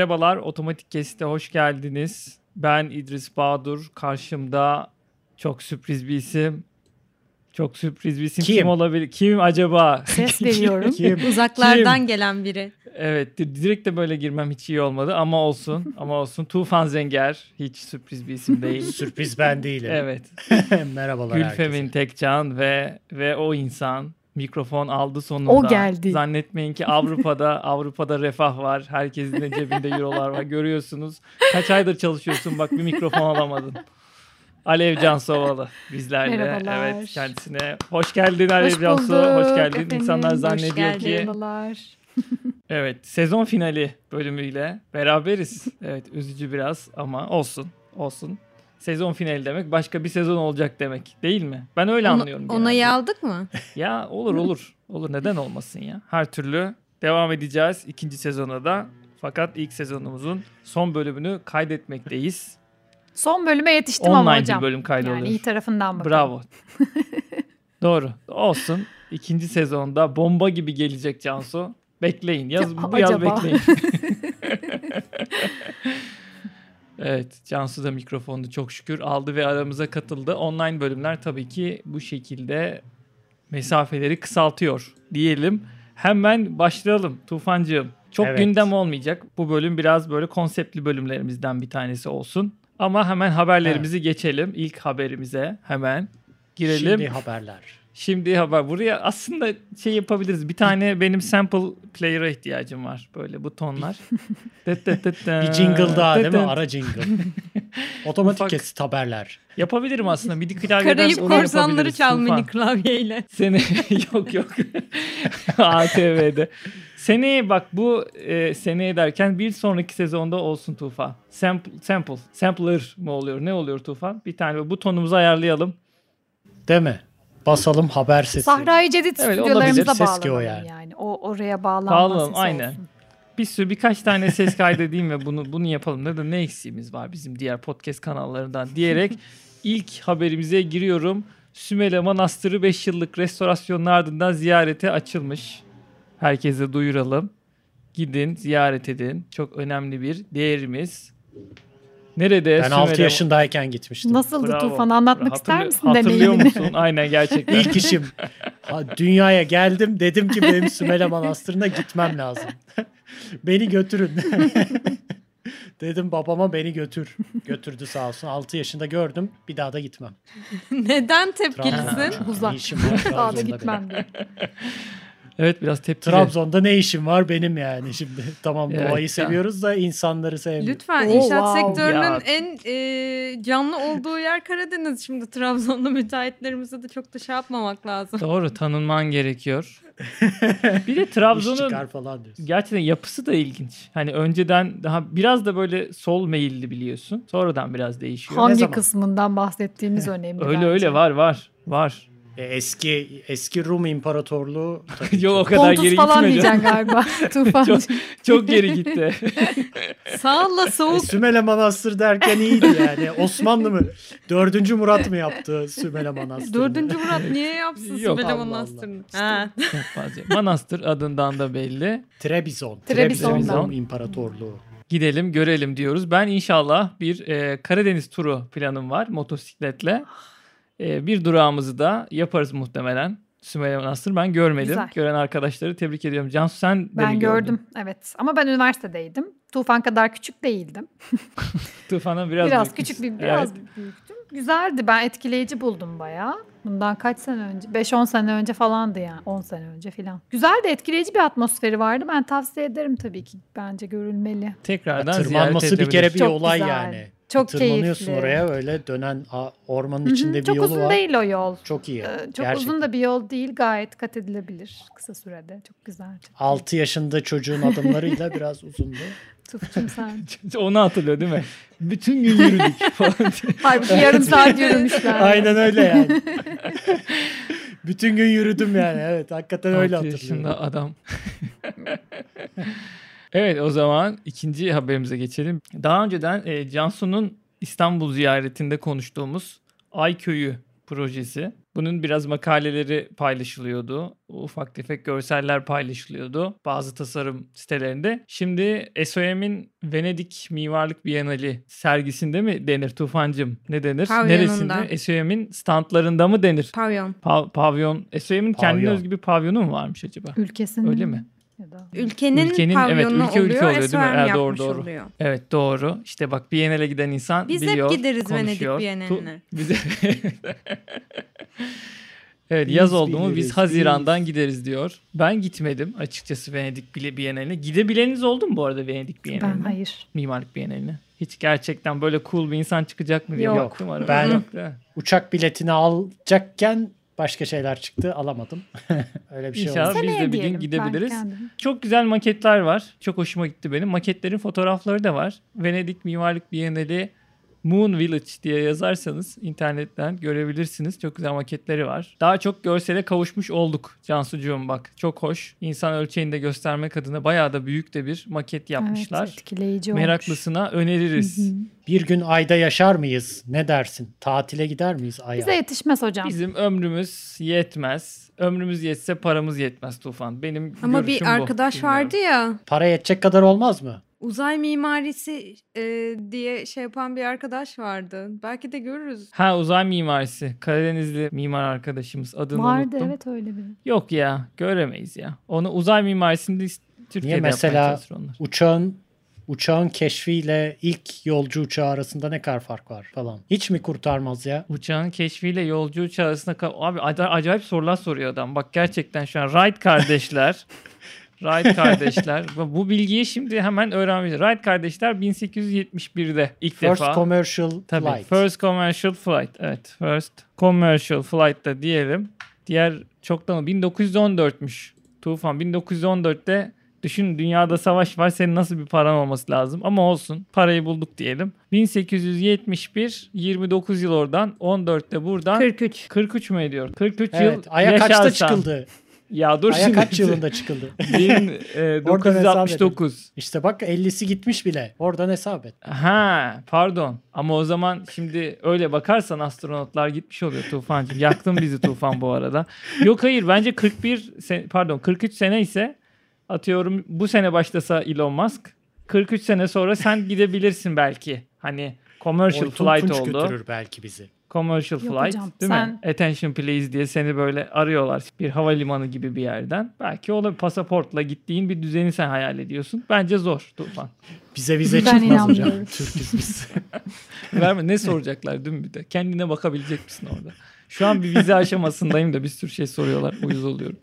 Merhabalar, Otomatik Kesit'e hoş geldiniz. Ben İdris Bağdur. Karşımda çok sürpriz bir isim. Çok sürpriz bir isim. Kim, Kim? olabilir? Kim acaba? Ses veriyorum. Kim? Uzaklardan gelen biri. Evet, di- direkt de böyle girmem hiç iyi olmadı ama olsun. ama olsun. Tufan Zenger hiç sürpriz bir isim değil. Sürpriz ben değilim. evet. Merhabalar Gülfemin herkese. Tekcan ve ve o insan mikrofon aldı sonunda. O geldi. Zannetmeyin ki Avrupa'da Avrupa'da refah var. Herkesin de cebinde eurolar var. Görüyorsunuz. Kaç aydır çalışıyorsun bak bir mikrofon alamadın. Alev Cansovalı bizlerle. Merhabalar. Evet kendisine hoş geldin Alev Hoş Cansu. bulduk Hoş geldin. efendim. İnsanlar Hoş zannediyor geldin. ki Merhabalar. evet sezon finali bölümüyle beraberiz. Evet üzücü biraz ama olsun. Olsun. Sezon finali demek başka bir sezon olacak demek değil mi? Ben öyle Onu- anlıyorum. onayı genelde. aldık mı? Ya olur olur. Olur neden olmasın ya. Her türlü devam edeceğiz ikinci sezona da. Fakat ilk sezonumuzun son bölümünü kaydetmekteyiz. Son bölüme yetiştim ama Online hocam. bir bölüm kaydoluyor. Yani iyi tarafından bakalım. Bravo. Doğru. Olsun. İkinci sezonda bomba gibi gelecek Cansu. Bekleyin. Yaz, Ya, bu yaz acaba? bekleyin. Evet. Cansu da mikrofonu çok şükür aldı ve aramıza katıldı. Online bölümler tabii ki bu şekilde mesafeleri kısaltıyor diyelim. Hemen başlayalım Tufancığım. Çok Evet. gündem olmayacak. Bu bölüm biraz böyle konseptli bölümlerimizden bir tanesi olsun. Ama hemen haberlerimizi geçelim. İlk haberimize hemen girelim. Şimdi haberler. Şimdi haber buraya aslında şey yapabiliriz. Bir tane benim sample player'a ihtiyacım var. Böyle butonlar. Dıt dıt dıt Bir jingle daha değil mi? Ara jingle. Otomatik Ufak. kesit haberler. Yapabilirim aslında. MIDI klavyeden Karayip onu korsanları çal mini klavyeyle. Sene yok yok. ATV'de. Seneye bak bu e, seneye derken bir sonraki sezonda olsun Tufan. Sample, sample, sampler mı oluyor? Ne oluyor Tufan? Bir tane butonumuzu ayarlayalım. Değil mi? Basalım haber sesi. Sahra-i Cedid Evet, stüdyolarımıza bağlanalım yani. yani. O oraya bağlanma Bağlanalım, sesi aynen. olsun. bir sürü birkaç tane ses kaydedeyim ve bunu bunu yapalım. Ne de ne eksiğimiz var bizim diğer podcast kanallarından diyerek ilk haberimize giriyorum. Sümele Manastırı 5 yıllık restorasyonun ardından ziyarete açılmış. Herkese duyuralım. Gidin, ziyaret edin. Çok önemli bir değerimiz. Nerede? Ben 6 Sümele- yaşındayken gitmiştim. Nasıldı Bravo. Tufan? Anlatmak Hatırlıyor- ister misin Hatırlıyor deneyimini? musun? Aynen gerçekten. İlk işim. Ha, dünyaya geldim. Dedim ki benim Sümele Manastırı'na gitmem lazım. beni götürün. Dedim babama beni götür. Götürdü sağ olsun. 6 yaşında gördüm. Bir daha da gitmem. Neden tepkilisin? Uzak. İşim var Daha da gitmem diye. Evet biraz tepkili. Trabzon'da ne işim var benim yani şimdi. Tamam Evet, doğayı ya. seviyoruz da insanları sevmiyoruz. Lütfen Oo, inşaat wow. sektörünün Ya. en e, canlı olduğu yer Karadeniz. Şimdi Trabzon'da müteahhitlerimize de çok da şey yapmamak lazım. Doğru tanınman gerekiyor. bir de Trabzon'un gerçekten yapısı da ilginç. Hani önceden daha biraz da böyle sol meyilli biliyorsun. Sonradan biraz değişiyor. Ne Hangi zaman? kısmından bahsettiğimiz önemli öyle bence. öyle var var var. E, eski eski Rum İmparatorluğu tabii Yok o kadar Pontus geri falan diyeceksin galiba Tufan. çok, çok geri gitti. Sağla E, soğuk Sümele Manastır derken iyiydi yani. Osmanlı mı? Dördüncü Murat mı yaptı Sümele Manastır'ı? Dördüncü Murat niye yapsın Yok, Allah Manastır'ını? Allah. Fazla. Manastır adından da belli. Trebizon. Trebizon'dan. Rum İmparatorluğu. Gidelim görelim diyoruz. Ben inşallah bir e, Karadeniz turu planım var motosikletle. E, bir durağımızı da yaparız muhtemelen. Sümeyye Manastır ben görmedim. Güzel. Gören arkadaşları tebrik ediyorum. Cansu sen de mi Ben gördün? gördüm evet ama ben üniversitedeydim. Tufan kadar küçük değildim. Tufan'a biraz, Biraz, büyükmüş. küçük bir biraz büyüktüm. Güzeldi ben etkileyici buldum bayağı. Bundan kaç sene önce? 5-10 sene önce falandı yani. 10 sene önce falan. Güzeldi etkileyici bir atmosferi vardı. Ben tavsiye ederim tabii ki. Bence görülmeli. Tekrardan Tırmanması ziyaret bir kere bir. Çok olay güzel. yani. Çok Tırmanıyorsun keyifli. oraya öyle dönen ormanın içinde bir Çok yolu uzun var. değil o yol. Çok iyi. Ee, Çok Gerçekten. uzun da bir yol değil. Gayet kat edilebilir kısa sürede. Çok güzel. Çok 6 yaşında çocuğun adımlarıyla biraz uzundu. Tufçum sen. Onu hatırlıyor değil mi? Bütün gün yürüdük falan. Halbuki yarım saat yürümüşler. Aynen öyle yani. Bütün gün yürüdüm yani. Evet hakikaten öyle hatırlıyorum. yaşında adam. evet o zaman ikinci haberimize geçelim. Daha önceden e, Cansu'nun İstanbul ziyaretinde konuştuğumuz Ay Köyü projesi. Bunun biraz makaleleri paylaşılıyordu. Ufak tefek görseller paylaşılıyordu bazı tasarım sitelerinde. Şimdi SOM'in Venedik Mimarlık Bienali sergisinde mi denir Tufancım? Ne denir? Pavyonunda. Neresinde? SOM'in standlarında mı denir? Pavyon. Pa- pavyon. SOM'in kendine özgü bir pavyonu mu varmış acaba? Ülkesinin Öyle mi? Ya da Ülkenin, Ülkenin, evet, ülke ülke oluyor. oluyor, değil mi? SOM Evet, doğru, doğru. oluyor. Evet doğru. İşte bak Biennale giden insan Biz hep biliyor, gideriz Venedik konuşuyor. Biennaline. Tu- Biz Evet yaz Biz oldu mu biliriz, biz Haziran'dan biz. gideriz diyor. Ben gitmedim açıkçası Venedik bile Biennaline. Gidebileniniz oldu mu bu arada Venedik Biennaline? ben hayır. Mimarlık Biennaline. Hiç gerçekten böyle cool bir insan çıkacak mı diye Yok. baktım arada. Ben-? Uçak biletini alacakken başka şeyler çıktı alamadım. Öyle bir şey İnşallah. oldu. biz de bir gün gidebiliriz. Çok güzel maketler var. Çok hoşuma gitti benim. Maketlerin fotoğrafları da var. Venedik Mimarlık Bienali Moon Village diye yazarsanız internetten görebilirsiniz. Çok güzel maketleri var. Daha çok görsele kavuşmuş olduk Cansucuğum bak. Çok hoş. İnsan ölçeğinde göstermek adına bayağı da büyük de bir maket yapmışlar. Evet, etkileyici olmuş. Meraklısına öneririz. Hı hı. Bir gün ayda yaşar mıyız? Ne dersin? Tatile gider miyiz aya? Bize yetişmez hocam. Bizim ömrümüz yetmez. Ömrümüz yetse paramız yetmez Tufan. Benim Ama görüşüm bir bu. arkadaş Bilmiyorum. vardı ya Para yetecek kadar olmaz mı? Uzay mimarisi e, diye şey yapan bir arkadaş vardı. Belki de görürüz. Ha uzay mimarisi. Karadenizli mimar arkadaşımız. Adını Vardı unuttum. evet öyle biri. Yok ya göremeyiz ya. Onu uzay mimarisinde is- Türkiye'de mesela- çalışır onlar. Uçağın uçağın keşfiyle ilk yolcu uçağı arasında ne kadar fark var falan. Hiç mi kurtarmaz ya? Uçağın keşfiyle yolcu uçağı arasında abi ac- acayip sorular soruyor adam. Bak gerçekten şu an Wright kardeşler Wright kardeşler. Bu- bilgiyi şimdi hemen öğrenmeliyiz. Wright kardeşler 1871'de ilk First defa. commercial Tabii. flight. First commercial flight. Evet. First commercial flight da diyelim. Diğer çoktan 1914'müş. Tufan 1914'te düşün dünyada savaş var senin nasıl bir paran olması lazım ama olsun parayı bulduk diyelim. 1871 29 yıl oradan 14'te buradan 43. 43 mü ediyor? 43 Evet. yıl Aya kaçta yaşarsan- çıkıldı? Ya dur Aya şimdi. kaç yılında çıkıldı? e, Oradan hesap 1969. İşte bak 50'si gitmiş bile. Oradan hesap et. Ha pardon ama o zaman şimdi öyle bakarsan astronotlar gitmiş oluyor Tufancığım. Yaktın bizi Tufan bu arada. Yok hayır bence 41 sen- pardon 43 sene ise atıyorum bu sene başlasa Elon Musk 43 sene sonra sen gidebilirsin belki. Hani commercial Oytun flight oldu. götürür belki bizi. Commercial Yok flight hocam, değil sen- mi? Attention please diye seni böyle arıyorlar bir havalimanı gibi bir yerden. Belki o da pasaportla gittiğin bir düzeni sen hayal ediyorsun. Bence zor Tufan. Bize vize Ben çıkmaz hocam. Türküz biz. Verme ne soracaklar değil mi bir de? Kendine bakabilecek misin orada? Şu an bir vize aşamasındayım da bir sürü şey soruyorlar. Uyuz oluyorum.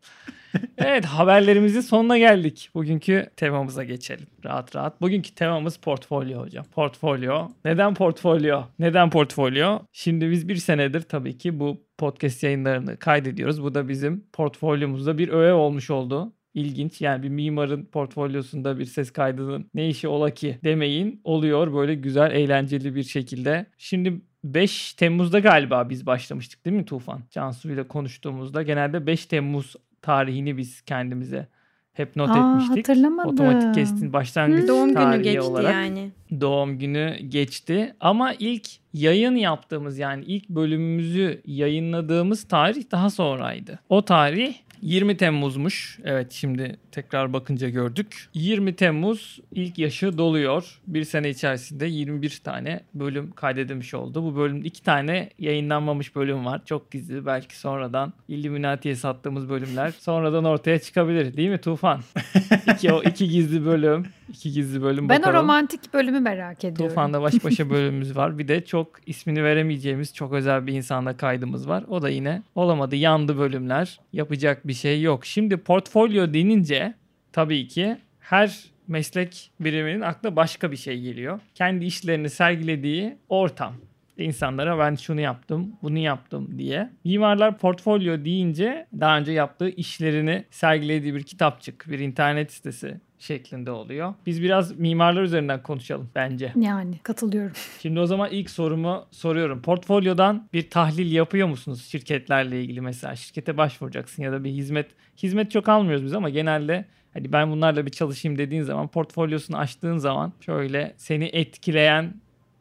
Evet haberlerimizin sonuna geldik. Bugünkü temamıza geçelim. Rahat rahat. Bugünkü temamız portfolyo hocam. Portfolyo. Neden portfolyo? Neden portfolyo? Şimdi biz bir senedir tabii ki bu podcast yayınlarını kaydediyoruz. Bu da bizim portfolyomuzda bir öğe olmuş oldu. İlginç yani bir mimarın portfolyosunda bir ses kaydının ne işi ola ki demeyin oluyor böyle güzel eğlenceli bir şekilde. Şimdi 5 Temmuz'da galiba biz başlamıştık değil mi Tufan? Cansu ile konuştuğumuzda genelde 5 Temmuz tarihini biz kendimize hep not Aa, etmiştik. hatırlamadım. Otomatik kestin başlangıç Doğum günü geçti olarak yani. doğum günü geçti. Ama ilk yayın yaptığımız yani ilk bölümümüzü yayınladığımız tarih daha sonraydı. O tarih 20 Temmuz'muş. Evet şimdi tekrar bakınca gördük. 20 Temmuz ilk yaşı doluyor. Bir sene içerisinde 21 tane bölüm kaydedilmiş oldu. Bu bölümde iki tane yayınlanmamış bölüm var. Çok gizli belki sonradan Illuminati'ye sattığımız bölümler sonradan ortaya çıkabilir. Değil mi Tufan? iki, o iki gizli bölüm. İki gizli bölüm Ben o bakalım. romantik bölümü merak ediyorum. Tufan'da baş başa bölümümüz var. Bir de çok ismini veremeyeceğimiz çok özel bir insanla kaydımız var. O da yine olamadı. Yandı bölümler. Yapacak bir şey yok. Şimdi portfolyo denince tabii ki her meslek biriminin aklına başka bir şey geliyor. Kendi işlerini sergilediği ortam. İnsanlara ben şunu yaptım, bunu yaptım diye. Mimarlar portfolyo deyince daha önce yaptığı işlerini sergilediği bir kitapçık, bir internet sitesi şeklinde oluyor. Biz biraz mimarlar üzerinden konuşalım bence. Yani katılıyorum. Şimdi o zaman ilk sorumu soruyorum. Portfolyodan bir tahlil yapıyor musunuz şirketlerle ilgili mesela? Şirkete başvuracaksın ya da bir hizmet. Hizmet çok almıyoruz biz ama genelde hani ben bunlarla bir çalışayım dediğin zaman portfolyosunu açtığın zaman şöyle seni etkileyen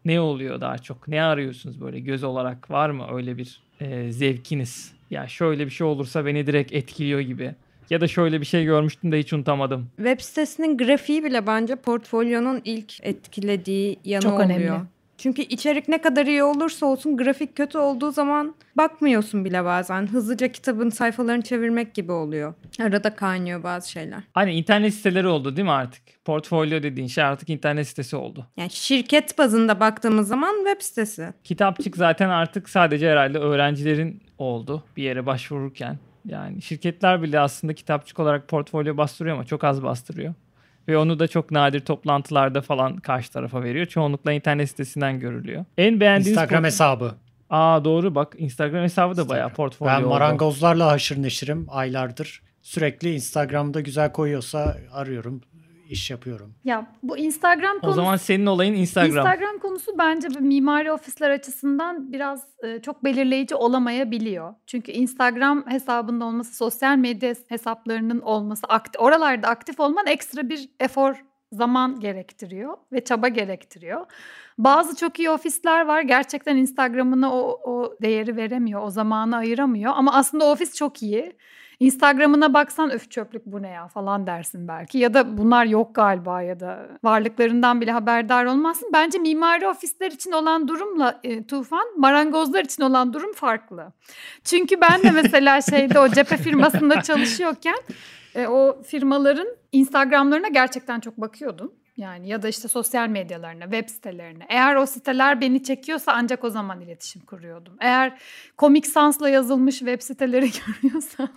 ne oluyor daha çok? Ne arıyorsunuz böyle göz olarak? Var mı öyle bir e, zevkiniz? Ya şöyle bir şey olursa beni direkt etkiliyor gibi. Ya da şöyle bir şey görmüştüm de hiç unutamadım. Web sitesinin grafiği bile bence portfolyonun ilk etkilediği yanı Çok oluyor. önemli. Çünkü içerik ne kadar iyi olursa olsun grafik kötü olduğu zaman bakmıyorsun bile bazen. Hızlıca kitabın sayfalarını çevirmek gibi oluyor. Arada kaynıyor bazı şeyler. Hani internet siteleri oldu değil mi artık? Portfolyo dediğin şey artık internet sitesi oldu. Yani şirket bazında baktığımız zaman web sitesi. Kitapçık zaten artık sadece herhalde öğrencilerin oldu bir yere başvururken. Yani şirketler bile aslında kitapçık olarak portfolyo bastırıyor ama çok az bastırıyor. Ve onu da çok nadir toplantılarda falan karşı tarafa veriyor. Çoğunlukla internet sitesinden görülüyor. En beğendiğiniz... Instagram port- hesabı. Aa doğru bak Instagram hesabı da bayağı portfolyo Ben oldu. marangozlarla haşır neşirim aylardır. Sürekli Instagram'da güzel koyuyorsa arıyorum, iş yapıyorum. Ya bu Instagram O konusu zaman senin olayın Instagram. Instagram konusu bence mimari ofisler açısından biraz e, çok belirleyici olamayabiliyor. Çünkü Instagram hesabında olması, sosyal medya hesaplarının olması, akti- oralarda aktif olman ekstra bir efor zaman gerektiriyor ve çaba gerektiriyor. Bazı çok iyi ofisler var. Gerçekten Instagram'ına o, o değeri veremiyor, o zamanı ayıramıyor. Ama aslında ofis çok iyi. Instagram'ına baksan öf çöplük bu ne ya falan dersin belki. Ya da bunlar yok galiba ya da varlıklarından bile haberdar olmazsın. Bence mimari ofisler için olan durumla e, Tufan, marangozlar için olan durum farklı. Çünkü ben de mesela şeyde o cephe firmasında çalışıyorken e, o firmaların Instagram'larına gerçekten çok bakıyordum. Yani ya da işte sosyal medyalarına, web sitelerine. Eğer o siteler beni çekiyorsa ancak o zaman iletişim kuruyordum. Eğer Comic Sans'la yazılmış web siteleri görüyorsam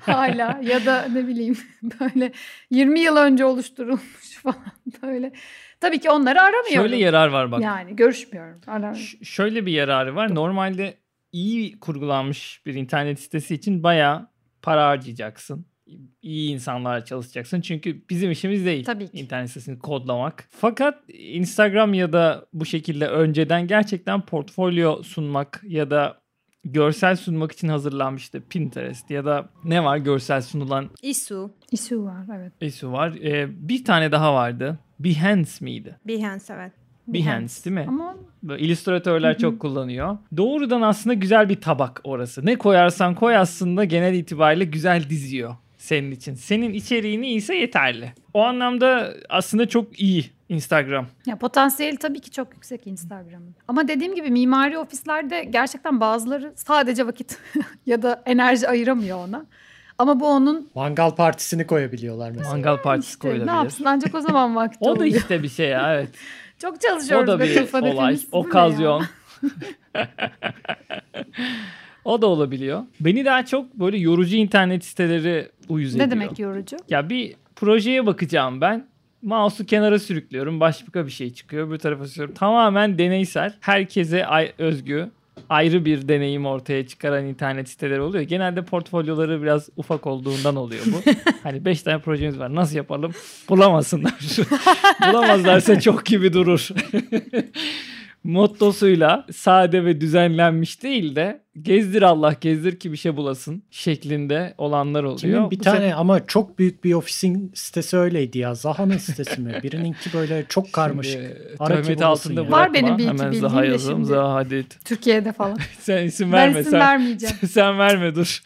hala ya da ne bileyim böyle 20 yıl önce oluşturulmuş falan böyle. Tabii ki onları aramıyorum. Şöyle yarar var bak. Yani görüşmüyorum. Aramıyorum. Ş- şöyle bir yararı var. Normalde iyi kurgulanmış bir internet sitesi için bayağı para harcayacaksın. İyi insanlarla çalışacaksın. Çünkü bizim işimiz değil Tabii ki. internet sitesini kodlamak. Fakat Instagram ya da bu şekilde önceden gerçekten portfolyo sunmak ya da görsel sunmak için hazırlanmıştı. Pinterest ya da ne var görsel sunulan Isu, İşi var evet. ISO var. Ee, bir tane daha vardı. Behance miydi? Behance evet. Behance değil mi? Ama Böyle illüstratörler çok kullanıyor. Doğrudan aslında güzel bir tabak orası. Ne koyarsan koy aslında genel itibariyle güzel diziyor senin için. Senin içeriğin iyiyse yeterli. O anlamda aslında çok iyi Instagram. Ya potansiyeli tabii ki çok yüksek Instagram'ın. Ama dediğim gibi mimari ofislerde gerçekten bazıları sadece vakit ya da enerji ayıramıyor ona. Ama bu onun Mangal partisini koyabiliyorlar mesela. Mangal partisi işte ne koyulabilir. yapsın ancak o zaman vakti O da işte bir şey ya evet. Çok O çalışıyoruz da be bir olay. ne? Okazyon. O da olabiliyor. Beni daha çok böyle yorucu internet siteleri uyuz ediyor. Ne demek yorucu? Ya bir projeye bakacağım ben. Mouse'u kenara sürüklüyorum. Başka bir şey çıkıyor. Bir tarafa sürüyorum. Tamamen deneysel. Herkese ay- özgü. Ayrı bir deneyim ortaya çıkaran internet siteleri oluyor. Genelde portfolyoları biraz ufak olduğundan oluyor bu. hani 5 tane projemiz var. Nasıl yapalım? Bulamasınlar. Bulamazlarsa çok gibi durur. mottosuyla sade ve düzenlenmiş değil de gezdir Allah gezdir ki bir şey bulasın şeklinde olanlar oluyor. Kimin bir Bu tane ama çok büyük bir ofisin sitesi öyleydi ya. Zaha'nın sitesi mi? Birininki böyle çok karmaşık. Töhmet altında ya. bırakma. Var benim bir iki Hemen bildiğim Zaha de yazalım. şimdi. Zaha hadi. Türkiye'de falan. Sen isim ben verme. isim sen, vermeyeceğim. sen verme dur.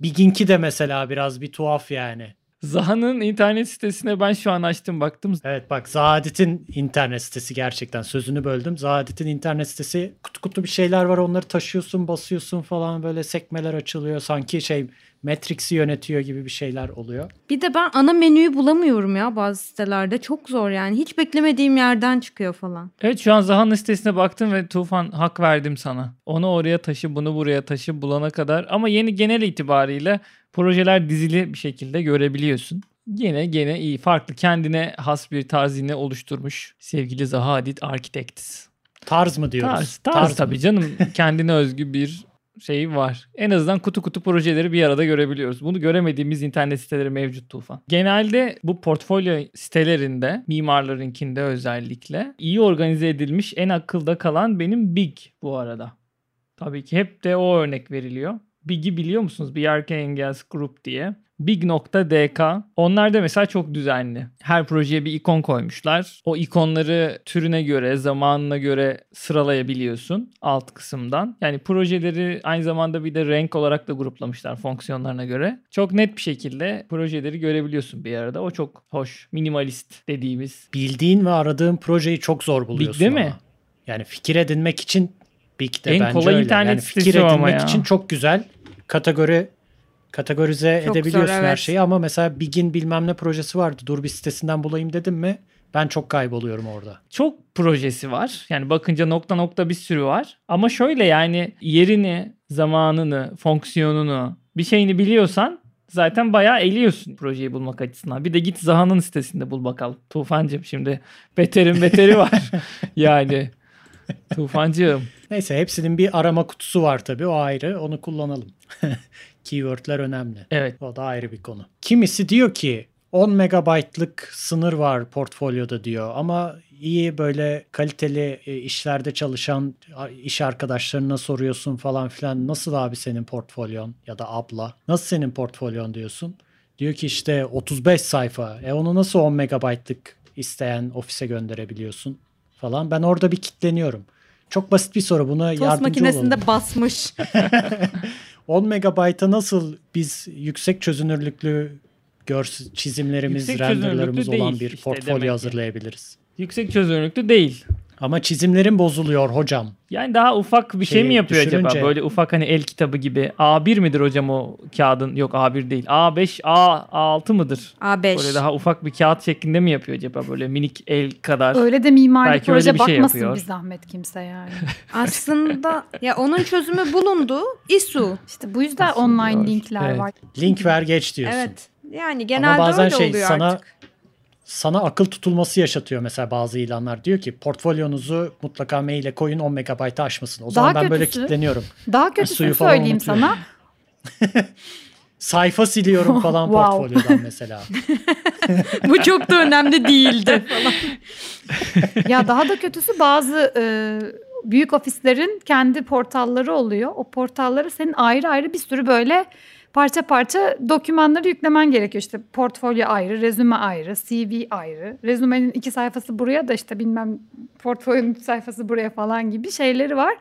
Biginki de mesela biraz bir tuhaf yani. Zaha'nın internet sitesine ben şu an açtım baktım. Evet bak Zahadet'in internet sitesi gerçekten sözünü böldüm. Zahadet'in internet sitesi kutu kutu bir şeyler var onları taşıyorsun basıyorsun falan böyle sekmeler açılıyor. Sanki şey Matrix'i yönetiyor gibi bir şeyler oluyor. Bir de ben ana menüyü bulamıyorum ya bazı sitelerde. Çok zor yani. Hiç beklemediğim yerden çıkıyor falan. Evet şu an Zaha'nın sitesine baktım ve Tufan hak verdim sana. Onu oraya taşı bunu buraya taşı bulana kadar. Ama yeni genel itibariyle projeler dizili bir şekilde görebiliyorsun. Yine gene iyi farklı kendine has bir tarzini oluşturmuş sevgili Zaha Hadid Architects. Tarz mı diyoruz? Tarz, tarz, mı? tabii canım. Kendine özgü bir şey var. En azından kutu kutu projeleri bir arada görebiliyoruz. Bunu göremediğimiz internet siteleri mevcut Tufan. Genelde bu portfolyo sitelerinde mimarlarınkinde özellikle iyi organize edilmiş en akılda kalan benim Big bu arada. Tabii ki hep de o örnek veriliyor. Big'i biliyor musunuz? Bjarke Engels Group diye. Big.dk. Onlar da mesela çok düzenli. Her projeye bir ikon koymuşlar. O ikonları türüne göre, zamanına göre sıralayabiliyorsun alt kısımdan. Yani projeleri aynı zamanda bir de renk olarak da gruplamışlar fonksiyonlarına göre. Çok net bir şekilde projeleri görebiliyorsun bir arada. O çok hoş. Minimalist dediğimiz. Bildiğin ve aradığın projeyi çok zor buluyorsun değil ama. mi? Yani fikir edinmek için Big de En bence kolay öyle. internet yani fikir edinmek için çok güzel. Kategori kategorize Çok edebiliyorsun zor, her evet. şeyi ama mesela Big'in bilmem ne projesi vardı. Dur bir sitesinden bulayım dedim mi ben çok kayboluyorum orada. çok projesi var. Yani bakınca nokta nokta bir sürü var. Ama şöyle yani yerini, zamanını, fonksiyonunu, bir şeyini biliyorsan zaten bayağı eliyorsun projeyi bulmak açısından. Bir de git Zaha'nın sitesinde bul bakalım. Tufancım şimdi beterin beteri var. yani Tufancığım. Neyse hepsinin bir arama kutusu var tabii o ayrı onu kullanalım. Keywordler önemli. Evet. O da ayrı bir konu. Kimisi diyor ki 10 megabaytlık sınır var portfolyoda diyor ama iyi böyle kaliteli e, işlerde çalışan iş arkadaşlarına soruyorsun falan filan nasıl abi senin portfolyon ya da abla nasıl senin portfolyon diyorsun. Diyor ki işte 35 sayfa e onu nasıl 10 megabaytlık isteyen ofise gönderebiliyorsun falan. Ben orada bir kitleniyorum. Çok basit bir soru buna Tost yardımcı makinesinde olalım. basmış. 10 megabayta nasıl biz yüksek çözünürlüklü görs çizimlerimiz, Yüksek renderlarımız olan değil bir işte portfolyo hazırlayabiliriz. Yüksek çözünürlüklü değil. Ama çizimlerim bozuluyor hocam. Yani daha ufak bir şey Şeyi mi yapıyor acaba? düşürünce- Böyle ufak hani el kitabı gibi. A1 midir hocam o kağıdın? Yok A1 değil. A5, A, A6 mıdır? A5. Böyle daha ufak bir kağıt şeklinde mi yapıyor acaba? Böyle minik el kadar. Öyle de mimari Belki öyle proje bir şey bakmasın yapıyor. bir zahmet kimse yani. Aslında ya onun çözümü bulundu. ISU. İşte bu yüzden Nasıl online diyor? linkler Evet. var. Link ver geç diyorsun. Evet. Yani genelde bazen öyle şey oluyor sana- artık. Sana akıl tutulması yaşatıyor mesela bazı ilanlar. Diyor ki portfolyonuzu mutlaka maile koyun 10 megabaytı aşmasın. O zaman Daha ben böyle kötüsü- kitleniyorum. Daha kötüsünü falan söyleyeyim unutuyorum. sana. Sayfa siliyorum falan Wow. portfolyodan mesela. Bu çok da önemli değildi. Ya daha da kötüsü bazı e, büyük ofislerin kendi portalları oluyor. O portallara senin ayrı ayrı bir sürü böyle parça parça dokümanları yüklemen gerekiyor. İşte portfolyo ayrı, rezüme ayrı, CV ayrı. Rezümenin iki sayfası buraya da işte bilmem portfolyonun üç sayfası buraya falan gibi şeyleri var.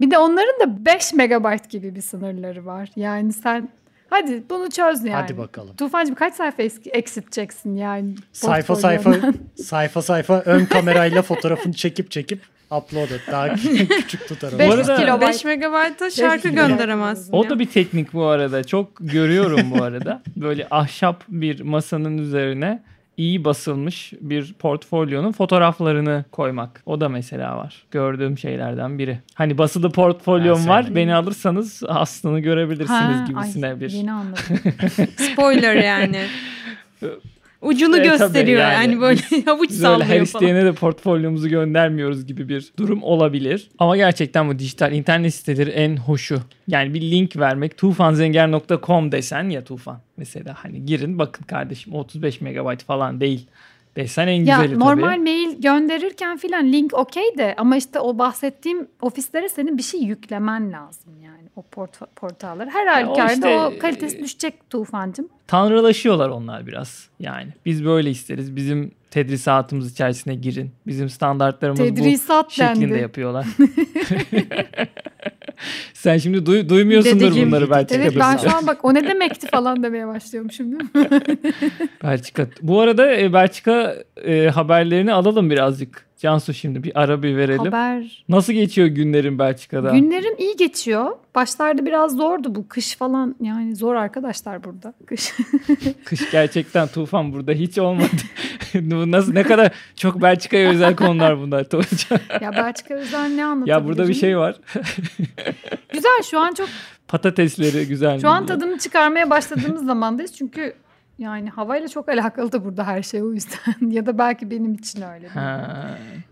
Bir de onların da 5 megabayt gibi bir sınırları var. Yani sen hadi bunu çöz yani. Hadi bakalım. Tufancığım kaç sayfa eksilteceksin yani? Sayfa sayfa sayfa sayfa ön kamerayla fotoğrafını çekip çekip upload et. Daha küçük tutarım. Beş Bu arada- kilobayt. 5 megabayta şarkı gönderemezsin. O ya. da bir teknik bu arada. Çok görüyorum bu arada. Böyle ahşap bir masanın üzerine iyi basılmış bir portfolyonun fotoğraflarını koymak. O da mesela var. Gördüğüm şeylerden biri. Hani basılı portfolyom Ha, var. sen- Beni alırsanız aslını görebilirsiniz Ha, gibisine ay, bir. Yeni anladım. Spoiler yani. Ucunu E, gösteriyor yani. yani, böyle havuç Biz her sallıyor falan. isteyene de portfolyomuzu göndermiyoruz gibi bir durum olabilir. Ama gerçekten bu dijital internet siteleri en hoşu. Yani bir link vermek tufanzenger.com desen ya Tufan mesela hani girin bakın kardeşim 35 megabayt falan değil desen en ya güzeli normal tabii. mail gönderirken filan link okey de ama işte o bahsettiğim ofislere senin bir şey yüklemen lazım yani o port portallara. Her o halükarda işte, o kalitesi düşecek Tufancığım. Tanrılaşıyorlar onlar biraz yani. Biz böyle isteriz. Bizim tedrisatımız içerisine girin. Bizim standartlarımız bu Tedrisat şeklinde dendi. yapıyorlar. Sen şimdi duy- duymuyorsundur Dedeciğim. bunları Belçika'da. Evet ben şu an bak o ne demekti falan demeye başlıyormuşum değil mi? Belçika. Bu arada e, Belçika e, haberlerini alalım birazcık. Cansu şimdi bir ara bir verelim. Haber. Nasıl geçiyor günlerin Belçika'da? Günlerim iyi geçiyor. Başlarda biraz zordu bu kış falan yani zor arkadaşlar burada. Kış. Kış gerçekten tufan burada hiç olmadı. Bu Nasıl ne kadar çok Belçika'ya özel konular bunlar. Ya Belçika özel ne anlatabilirim? ya burada bir şey var. Güzel şu an çok Patatesleri güzel. Şu an tadını çıkarmaya başladığımız zamandayız. Çünkü yani havayla çok alakalı da burada her şey o yüzden. ya da belki benim için öyle.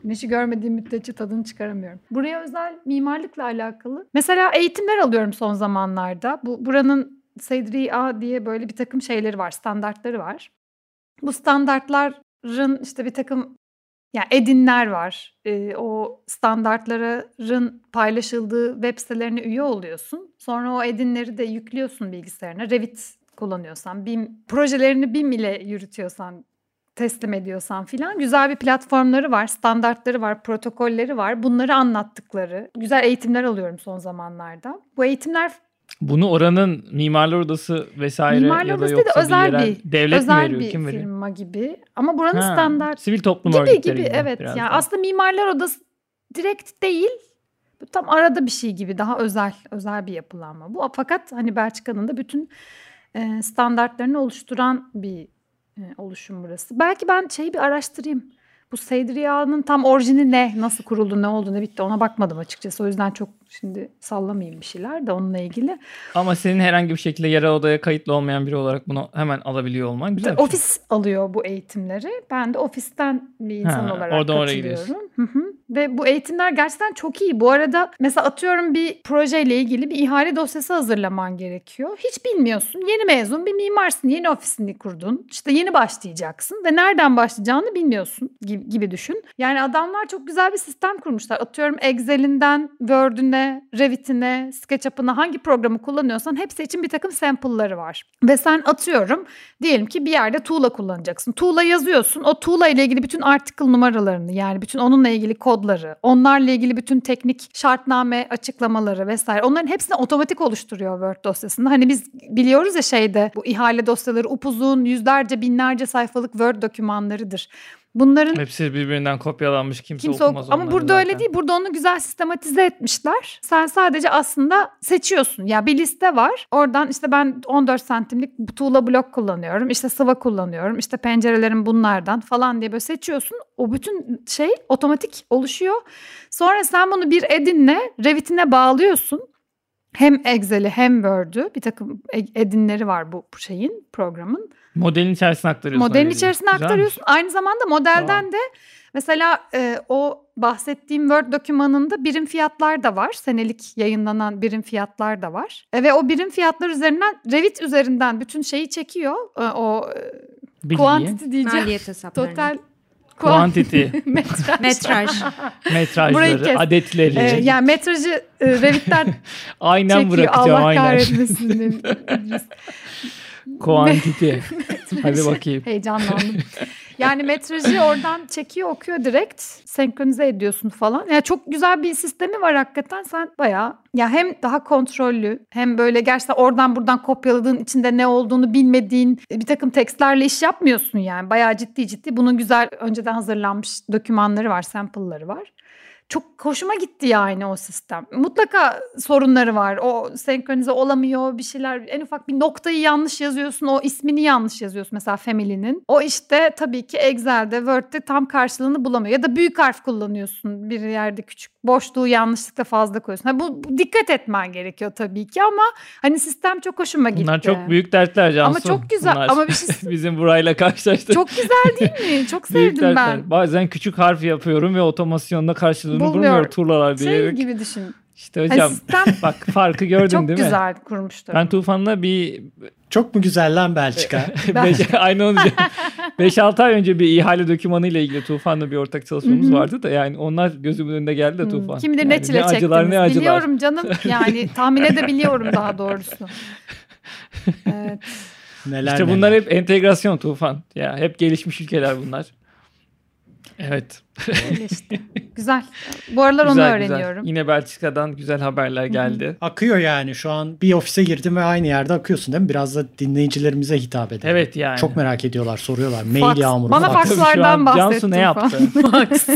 Güneşi görmediğim müddetçe tadını çıkaramıyorum. Buraya özel mimarlıkla alakalı. Mesela eğitimler alıyorum son zamanlarda. Bu buranın Sedri A diye böyle bir takım şeyleri var, standartları var. Bu standartların işte bir takım Yani edinler var. Ee, o standartların paylaşıldığı web sitelerine üye oluyorsun. Sonra o edinleri de yüklüyorsun bilgisayarına. Revit kullanıyorsan, BIM projelerini BIM ile yürütüyorsan teslim ediyorsan filan güzel bir platformları var, standartları var, protokolleri var. Bunları anlattıkları güzel eğitimler alıyorum son zamanlarda. Bu eğitimler Bunu oranın mimarlar odası vesaire Mimarlar ya da değil de yoksa özel bir yerel bir- devlet mi özel veriyor? bir Kim veriyor? firma gibi. Ama buranın Ha, standart Sivil toplum gibi örgütleri gibi evet. biraz Yani aslında mimarlar odası direkt değil. Tam arada bir şey gibi daha özel özel bir yapılanma bu. Fakat hani Belçika'nın da bütün e, standartlarını oluşturan bir e, oluşum burası. Belki ben şeyi bir araştırayım. Bu Seydriya'nın tam orijini ne? Nasıl kuruldu? Ne oldu? Ne bitti? Ona bakmadım açıkçası. O yüzden çok şimdi sallamayayım bir şeyler de onunla ilgili. Ama senin herhangi bir şekilde yerel odaya kayıtlı olmayan biri olarak bunu hemen alabiliyor olman güzel bir şey. Ofis alıyor bu eğitimleri. Ben de ofisten bir insan Ha, olarak oradan oraya katılıyorum. Hı hı. Ve bu eğitimler gerçekten çok iyi. Bu arada mesela atıyorum bir projeyle ilgili bir ihale dosyası hazırlaman gerekiyor. Hiç bilmiyorsun. Yeni mezun bir mimarsın. Yeni ofisini kurdun. İşte yeni başlayacaksın ve nereden başlayacağını bilmiyorsun gibi, düşün. Yani adamlar çok güzel bir sistem kurmuşlar. Atıyorum Excel'inden Word'üne, Revit'ine, SketchUp'ına hangi programı kullanıyorsan hepsi için bir takım sample'ları var. Ve sen atıyorum diyelim ki bir yerde tuğla kullanacaksın. Tuğla yazıyorsun. O tuğla ile ilgili bütün article numaralarını yani bütün onunla ilgili kodları, onlarla ilgili bütün teknik şartname açıklamaları vesaire onların hepsini otomatik oluşturuyor Word dosyasında. Hani biz biliyoruz ya şeyde bu ihale dosyaları upuzun yüzlerce binlerce sayfalık Word dokümanlarıdır. Bunların Hepsi birbirinden kopyalanmış kimse, Kimse okumaz oku- Ama burada zaten. öyle değil. Burada onu güzel sistematize etmişler. Sen sadece aslında seçiyorsun. Ya bir liste var. Oradan işte ben 14 santimlik tuğla blok kullanıyorum. İşte sıva kullanıyorum. İşte pencerelerim bunlardan falan diye böyle seçiyorsun. O bütün şey otomatik oluşuyor. Sonra sen bunu bir edinle Revit'ine bağlıyorsun. Hem Excel'i hem Word'ü bir takım e- edinleri var bu şeyin programın. Modelin içerisine aktarıyorsun. Modelin içerisine. Güzelmiş. aktarıyorsun. Aynı zamanda modelden Tamam. de mesela e, o bahsettiğim Word dokümanında birim fiyatlar da var. Senelik yayınlanan birim fiyatlar da var. E, ve o birim fiyatlar üzerinden Revit üzerinden bütün şeyi çekiyor. E, o e, Bilgiyi. quantity diyeceğim. Maliyet hesaplarını. Total Quantity, metraj. Metraj. Metrajları, adetleri. E, yani metrajı e, Revit'ten aynen çekiyor. bırakacağım Allah aynen. kahretmesin. Quantity. Hadi bakayım. Heyecanlandım. Yani metrajı oradan çekiyor, okuyor direkt. Senkronize ediyorsun falan. Yani çok güzel bir sistemi var hakikaten. Sen bayağı ya hem daha kontrollü hem böyle gerçekten oradan buradan kopyaladığın içinde ne olduğunu bilmediğin bir takım tekstlerle iş yapmıyorsun yani. Bayağı ciddi ciddi. Bunun güzel önceden hazırlanmış dokümanları var, sample'ları var. Çok hoşuma gitti yani o sistem. Mutlaka sorunları var. O senkronize olamıyor bir şeyler. En ufak bir noktayı yanlış yazıyorsun. O ismini yanlış yazıyorsun mesela Family'nin. O işte tabii ki Excel'de, Word'de tam karşılığını bulamıyor. Ya da büyük harf kullanıyorsun. Bir yerde küçük boşluğu yanlışlıkla fazla koyuyorsun. Ha, bu, bu dikkat etmen gerekiyor tabii ki ama hani sistem çok hoşuma gitti. Bunlar çok büyük dertler Cansu. Ama çok güzel. Bunlar. Ama bir şey Bizim burayla karşılaştık. çok güzel değil mi? Çok sevdim ben. Bazen küçük harf yapıyorum ve otomasyonda karşılığını Bulmuyor. bulmuyor turlalar Şey diyerek. gibi düşün. İşte hocam sistem bak farkı gördün çok değil mi? güzel kurmuştur. Ben Tufan'la bir Çok mu güzel lan Belçika? beş, aynı onu diyeceğim. 5-6 ay önce bir ihale dokümanı ile ilgili Tufan'la bir ortak çalışmamız vardı da yani onlar gözümün önünde geldi de Tufan. Kim bilir Yani ne çile çektiniz. acılar ne acılar. Biliyorum canım. Yani tahmin edebiliyorum daha doğrusu. Evet. Neler İşte neler. bunlar hep entegrasyon Tufan. Ya hep gelişmiş ülkeler bunlar. Evet. Öyle işte. Güzel. Bu aralar onu Güzel, güzel. öğreniyorum. Yine Belçika'dan güzel haberler geldi. Akıyor yani şu an bir ofise girdim ve aynı yerde akıyorsun değil mi? Biraz da dinleyicilerimize hitap edelim. Evet yani. Çok merak ediyorlar, soruyorlar. Mail Fax. yağmuru Bana fax- fakslardan Cansu ne bahsettim yaptı? Fax.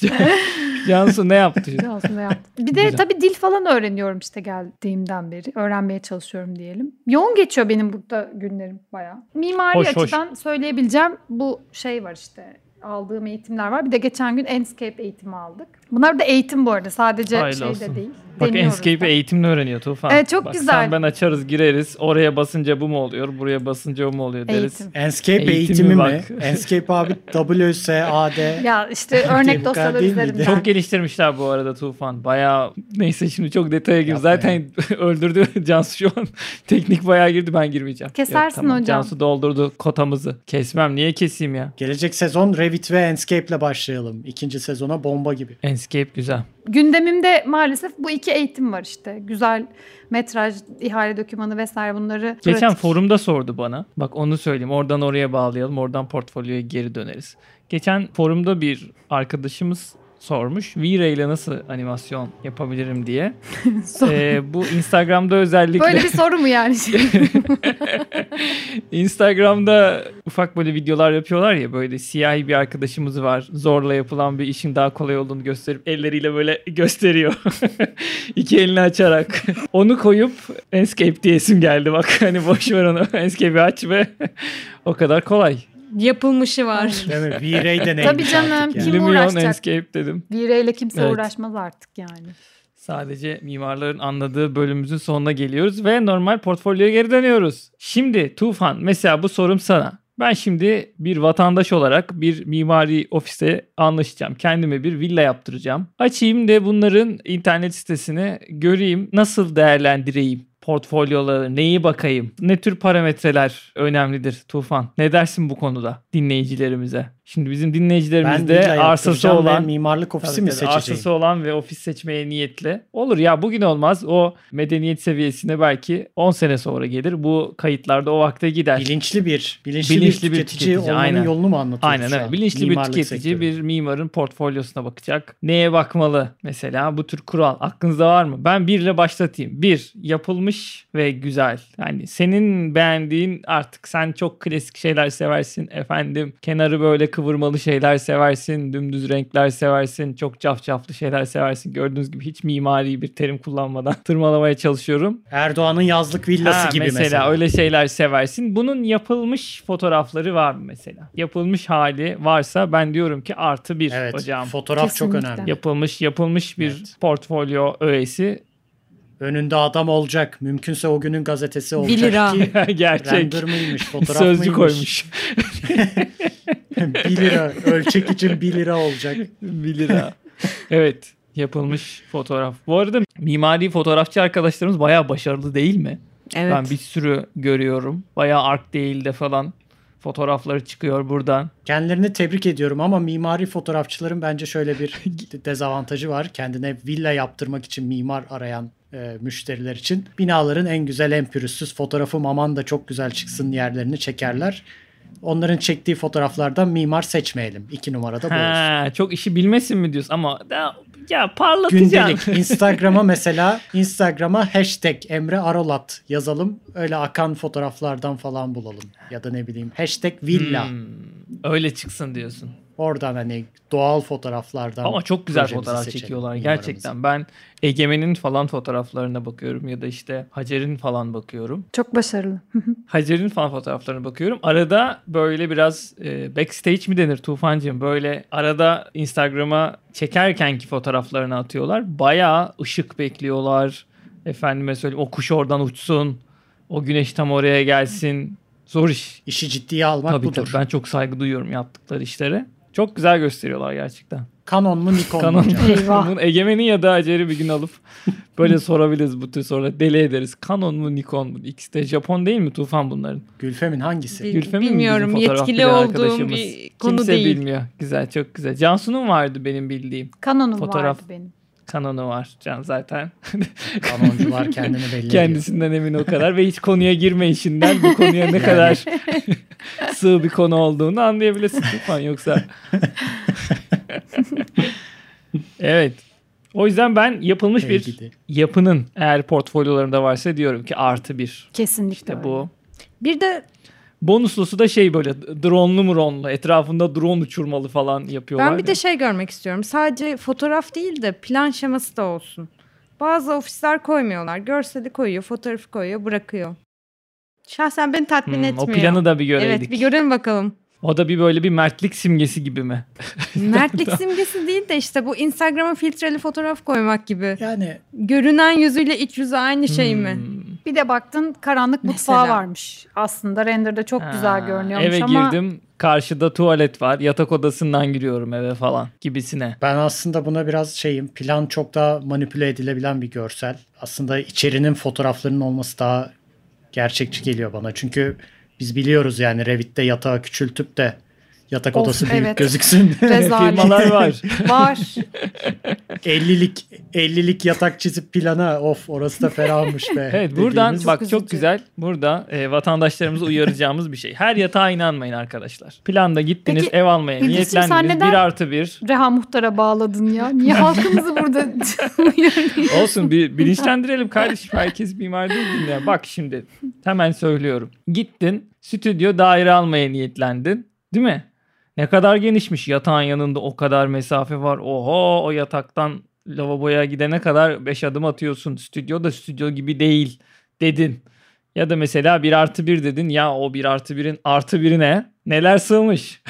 Cansu ne yaptı? Aslında yaptım. Bir de Güzel. tabii dil falan öğreniyorum işte geldiğimden beri. Öğrenmeye çalışıyorum diyelim. Yoğun geçiyor benim burada günlerim bayağı. Mimari Hoş, hoş. açıdan söyleyebileceğim bu şey var işte aldığım eğitimler var. Bir de geçen gün Enscape eğitimi aldık. Bunlar da eğitim bu arada sadece Hayırlı şey olsun. de değil. Bak Enscape'i eğitimle öğreniyor Tufan. Evet, çok Bak, güzel. Sen ben açarız gireriz. Oraya basınca bu mu oluyor? Buraya basınca o mu oluyor deriz. Eğitim. Enscape Eğitimi eğitimi, mi? bak. Enscape abi WSAD. Ya işte örnek bu dosyalar üzerinden. Çok geliştirmişler bu arada Tufan. Bayağı neyse şimdi çok detaya gir. Zaten öldürdü Cansu şu an. Teknik bayağı girdi ben girmeyeceğim. Kesersin hocam. Cansu doldurdu kotamızı. Kesmem niye keseyim ya? Gelecek sezon Revit ve Enscape ile başlayalım. İkinci sezona bomba gibi. Enscape güzel. Gündemimde maalesef bu iki eğitim var işte. Güzel metraj, ihale dokümanı vesaire bunları. Geçen pratik. forumda sordu bana. Bak onu söyleyeyim. Oradan oraya bağlayalım. Oradan portfolyoya geri döneriz. Geçen forumda bir arkadaşımız sormuş. V-Ray ile nasıl animasyon yapabilirim diye. Ee, bu Instagram'da özellikle Böyle bir soru mu yani? Instagram'da ufak böyle videolar yapıyorlar ya böyle siyahi bir arkadaşımız var. Zorla yapılan bir işin daha kolay olduğunu gösterip elleriyle böyle gösteriyor. İki elini açarak. onu koyup Enscape diye isim geldi bak. Hani boş ver onu. Enscape'i aç ve o kadar kolay. Yapılmışı var. Değil mi? V-Ray de neymiş Tabii canım. artık yani. Kim uğraşacak? Enscape dedim. Vireyle kimse Evet. uğraşmaz artık yani. Sadece mimarların anladığı bölümümüzün sonuna geliyoruz ve normal portfolyoya geri dönüyoruz. Şimdi Tufan mesela bu sorum sana. Ben şimdi bir vatandaş olarak bir mimari ofise anlaşacağım. Kendime bir villa yaptıracağım. Açayım da bunların internet sitesini göreyim. Nasıl değerlendireyim? Portfolyoları, neyi bakayım? Ne tür parametreler önemlidir Tufan? Ne dersin bu konuda dinleyicilerimize? Şimdi bizim dinleyicilerimiz de arsası olan mimarlık ofisi Tabii mi seçeceğim? Arsası olan ve ofis seçmeye niyetli. Olur ya bugün olmaz. O medeniyet seviyesine belki 10 sene sonra gelir. Bu kayıtlarda o vakte gider. Bilinçli bir, bilinçli, Bilinçli bir bir tüketici, tüketici, olmanın aynen. yolunu mu anlatıyoruz Aynen an? Bilinçli bir Mimarlık tüketici sektörü. bir mimarın portfolyosuna bakacak. Neye bakmalı mesela bu tür kural aklınızda var mı? Ben birle başlatayım. Bir yapılmış ve güzel. Yani senin beğendiğin artık sen çok klasik şeyler seversin efendim. Kenarı böyle kıvırmalı şeyler seversin. Dümdüz renkler seversin. Çok cafcaflı şeyler seversin. Gördüğünüz gibi hiç mimari bir terim kullanmadan tırmalamaya çalışıyorum. Erdoğan'ın yazlık villası Ha, gibi mesela, mesela. öyle şeyler seversin. Bunun yapılmış fotoğrafları var mı mesela? Yapılmış hali varsa ben diyorum ki artı bir Evet. hocam. Fotoğraf çok Kesinlikle. önemli. Yapılmış yapılmış bir Evet. portfolyo öğesi. Önünde adam olacak. Mümkünse o günün gazetesi olacak lira. ki Gerçek. render mıymış, fotoğraf Sözcü mıymış? koymuş. 1 lira. Ölçek için 1 lira olacak. 1 lira. evet yapılmış fotoğraf. Bu arada mimari fotoğrafçı arkadaşlarımız bayağı başarılı değil mi? Evet. Ben bir sürü görüyorum. Bayağı art değil de falan fotoğrafları çıkıyor buradan. Kendilerini tebrik ediyorum ama mimari fotoğrafçıların bence şöyle bir dezavantajı var. Kendine villa yaptırmak için mimar arayan e, müşteriler için binaların en güzel en pürüzsüz fotoğrafım aman da çok güzel çıksın yerlerini çekerler. Onların çektiği fotoğraflardan mimar seçmeyelim. İki numarada bu olsun. Çok işi bilmesin mi diyorsun ama da, ya parlatacaksın. Gündelik Instagram'a mesela Instagram'a hashtag Emre Arolat yazalım. Öyle akan fotoğraflardan falan bulalım. Ya da ne bileyim hashtag villa. Hmm, öyle çıksın diyorsun. Oradan hani doğal fotoğraflardan. Ama çok güzel fotoğraf seçelim, çekiyorlar gerçekten. Ben Egemen'in falan fotoğraflarına bakıyorum ya da işte Hacer'in falan bakıyorum. Çok başarılı. Hacer'in falan fotoğraflarına bakıyorum. Arada böyle biraz e, backstage mi denir Tufancığım? Böyle arada Instagram'a çekerkenki fotoğraflarını atıyorlar. Bayağı ışık bekliyorlar. Efendime söyleyeyim o kuş oradan uçsun. O güneş tam oraya gelsin. Zor iş. İşi ciddiye almak Tabii budur. tabii ben çok saygı duyuyorum yaptıkları işlere. Çok güzel gösteriyorlar gerçekten. Canon mu Nikon mu Canon. hocam? Eyvah. Egemen'i ya da Hacer'i bir gün alıp böyle sorabiliriz bu tür soruları. Deli ederiz. Canon mu Nikon mu? İkisi de Japon değil mi Tufan bunların? Gülfem'in hangisi? Bil- Gülfem'in mi bilmiyorum. Yetkili olduğum bir konu Kimse değil. bilmiyor. Güzel çok güzel. Cansu'nun vardı benim bildiğim. Canon'um Fotoğraf. vardı benim. Canon'u var Can zaten. Kanoncular kendini belli ediyor. Kendisinden emin o kadar ve hiç konuya girmeyişinden bu konuya ne kadar sığ bir konu olduğunu anlayabilirsin Tufan yoksa. evet. O yüzden ben yapılmış bir Belki de. yapının eğer portfolyolarında varsa diyorum ki artı bir. Kesinlikle İşte öyle. bu. Bir de Bonuslusu da şey böyle drone'lu muronlu etrafında drone uçurmalı falan yapıyorlar. ben bir ya. de şey görmek istiyorum. Sadece fotoğraf değil de plan şeması da olsun. Bazı ofisler koymuyorlar. Görseli koyuyor, fotoğrafı koyuyor, bırakıyor. Şahsen beni tatmin Hmm, etmiyor. o planı da bir göreydik. Evet bir görelim bakalım. O da bir böyle bir mertlik simgesi gibi mi? Mertlik simgesi değil de işte bu Instagram'a filtreli fotoğraf koymak gibi. Yani Görünen yüzüyle iç yüzü aynı şey mi? Bir de baktın karanlık Mesela. mutfağı varmış. Aslında renderda çok güzel Ha, görünüyormuş Eve ama girdim karşıda tuvalet var yatak odasından giriyorum eve falan gibisine. ben aslında buna biraz şeyim plan çok daha manipüle edilebilen bir görsel. Aslında içerinin fotoğraflarının olması daha gerçekçi geliyor bana. Çünkü biz biliyoruz yani Revit'te yatağı küçültüp de yatak Of, odası büyük evet. gözüksün. Firmalar var. var. 50'lik 50'lik yatak çizip plana of orası da ferahmış be. Evet buradan dediğimiz- bak Çok çok üzücü. güzel. Burada e, vatandaşlarımızı uyaracağımız bir şey. Her yatağa inanmayın arkadaşlar. Planda gittiniz Peki, ev almaya niyetlendiniz. Bir artı bir. Reha Muhtar'a bağladın ya. Niye halkımızı burada? Olsun bir bilinçlendirelim kardeşim. Herkes mimar değil ya? Bak şimdi hemen söylüyorum. Gittin stüdyo daire almaya niyetlendin. Değil mi? Ne kadar genişmiş yatağın yanında o kadar mesafe var. Oho o yataktan lavaboya gidene kadar 5 adım atıyorsun. Stüdyo da stüdyo gibi değil dedin. Ya da mesela 1 artı 1 dedin. Ya o 1 artı 1'in artı birine neler sığmış?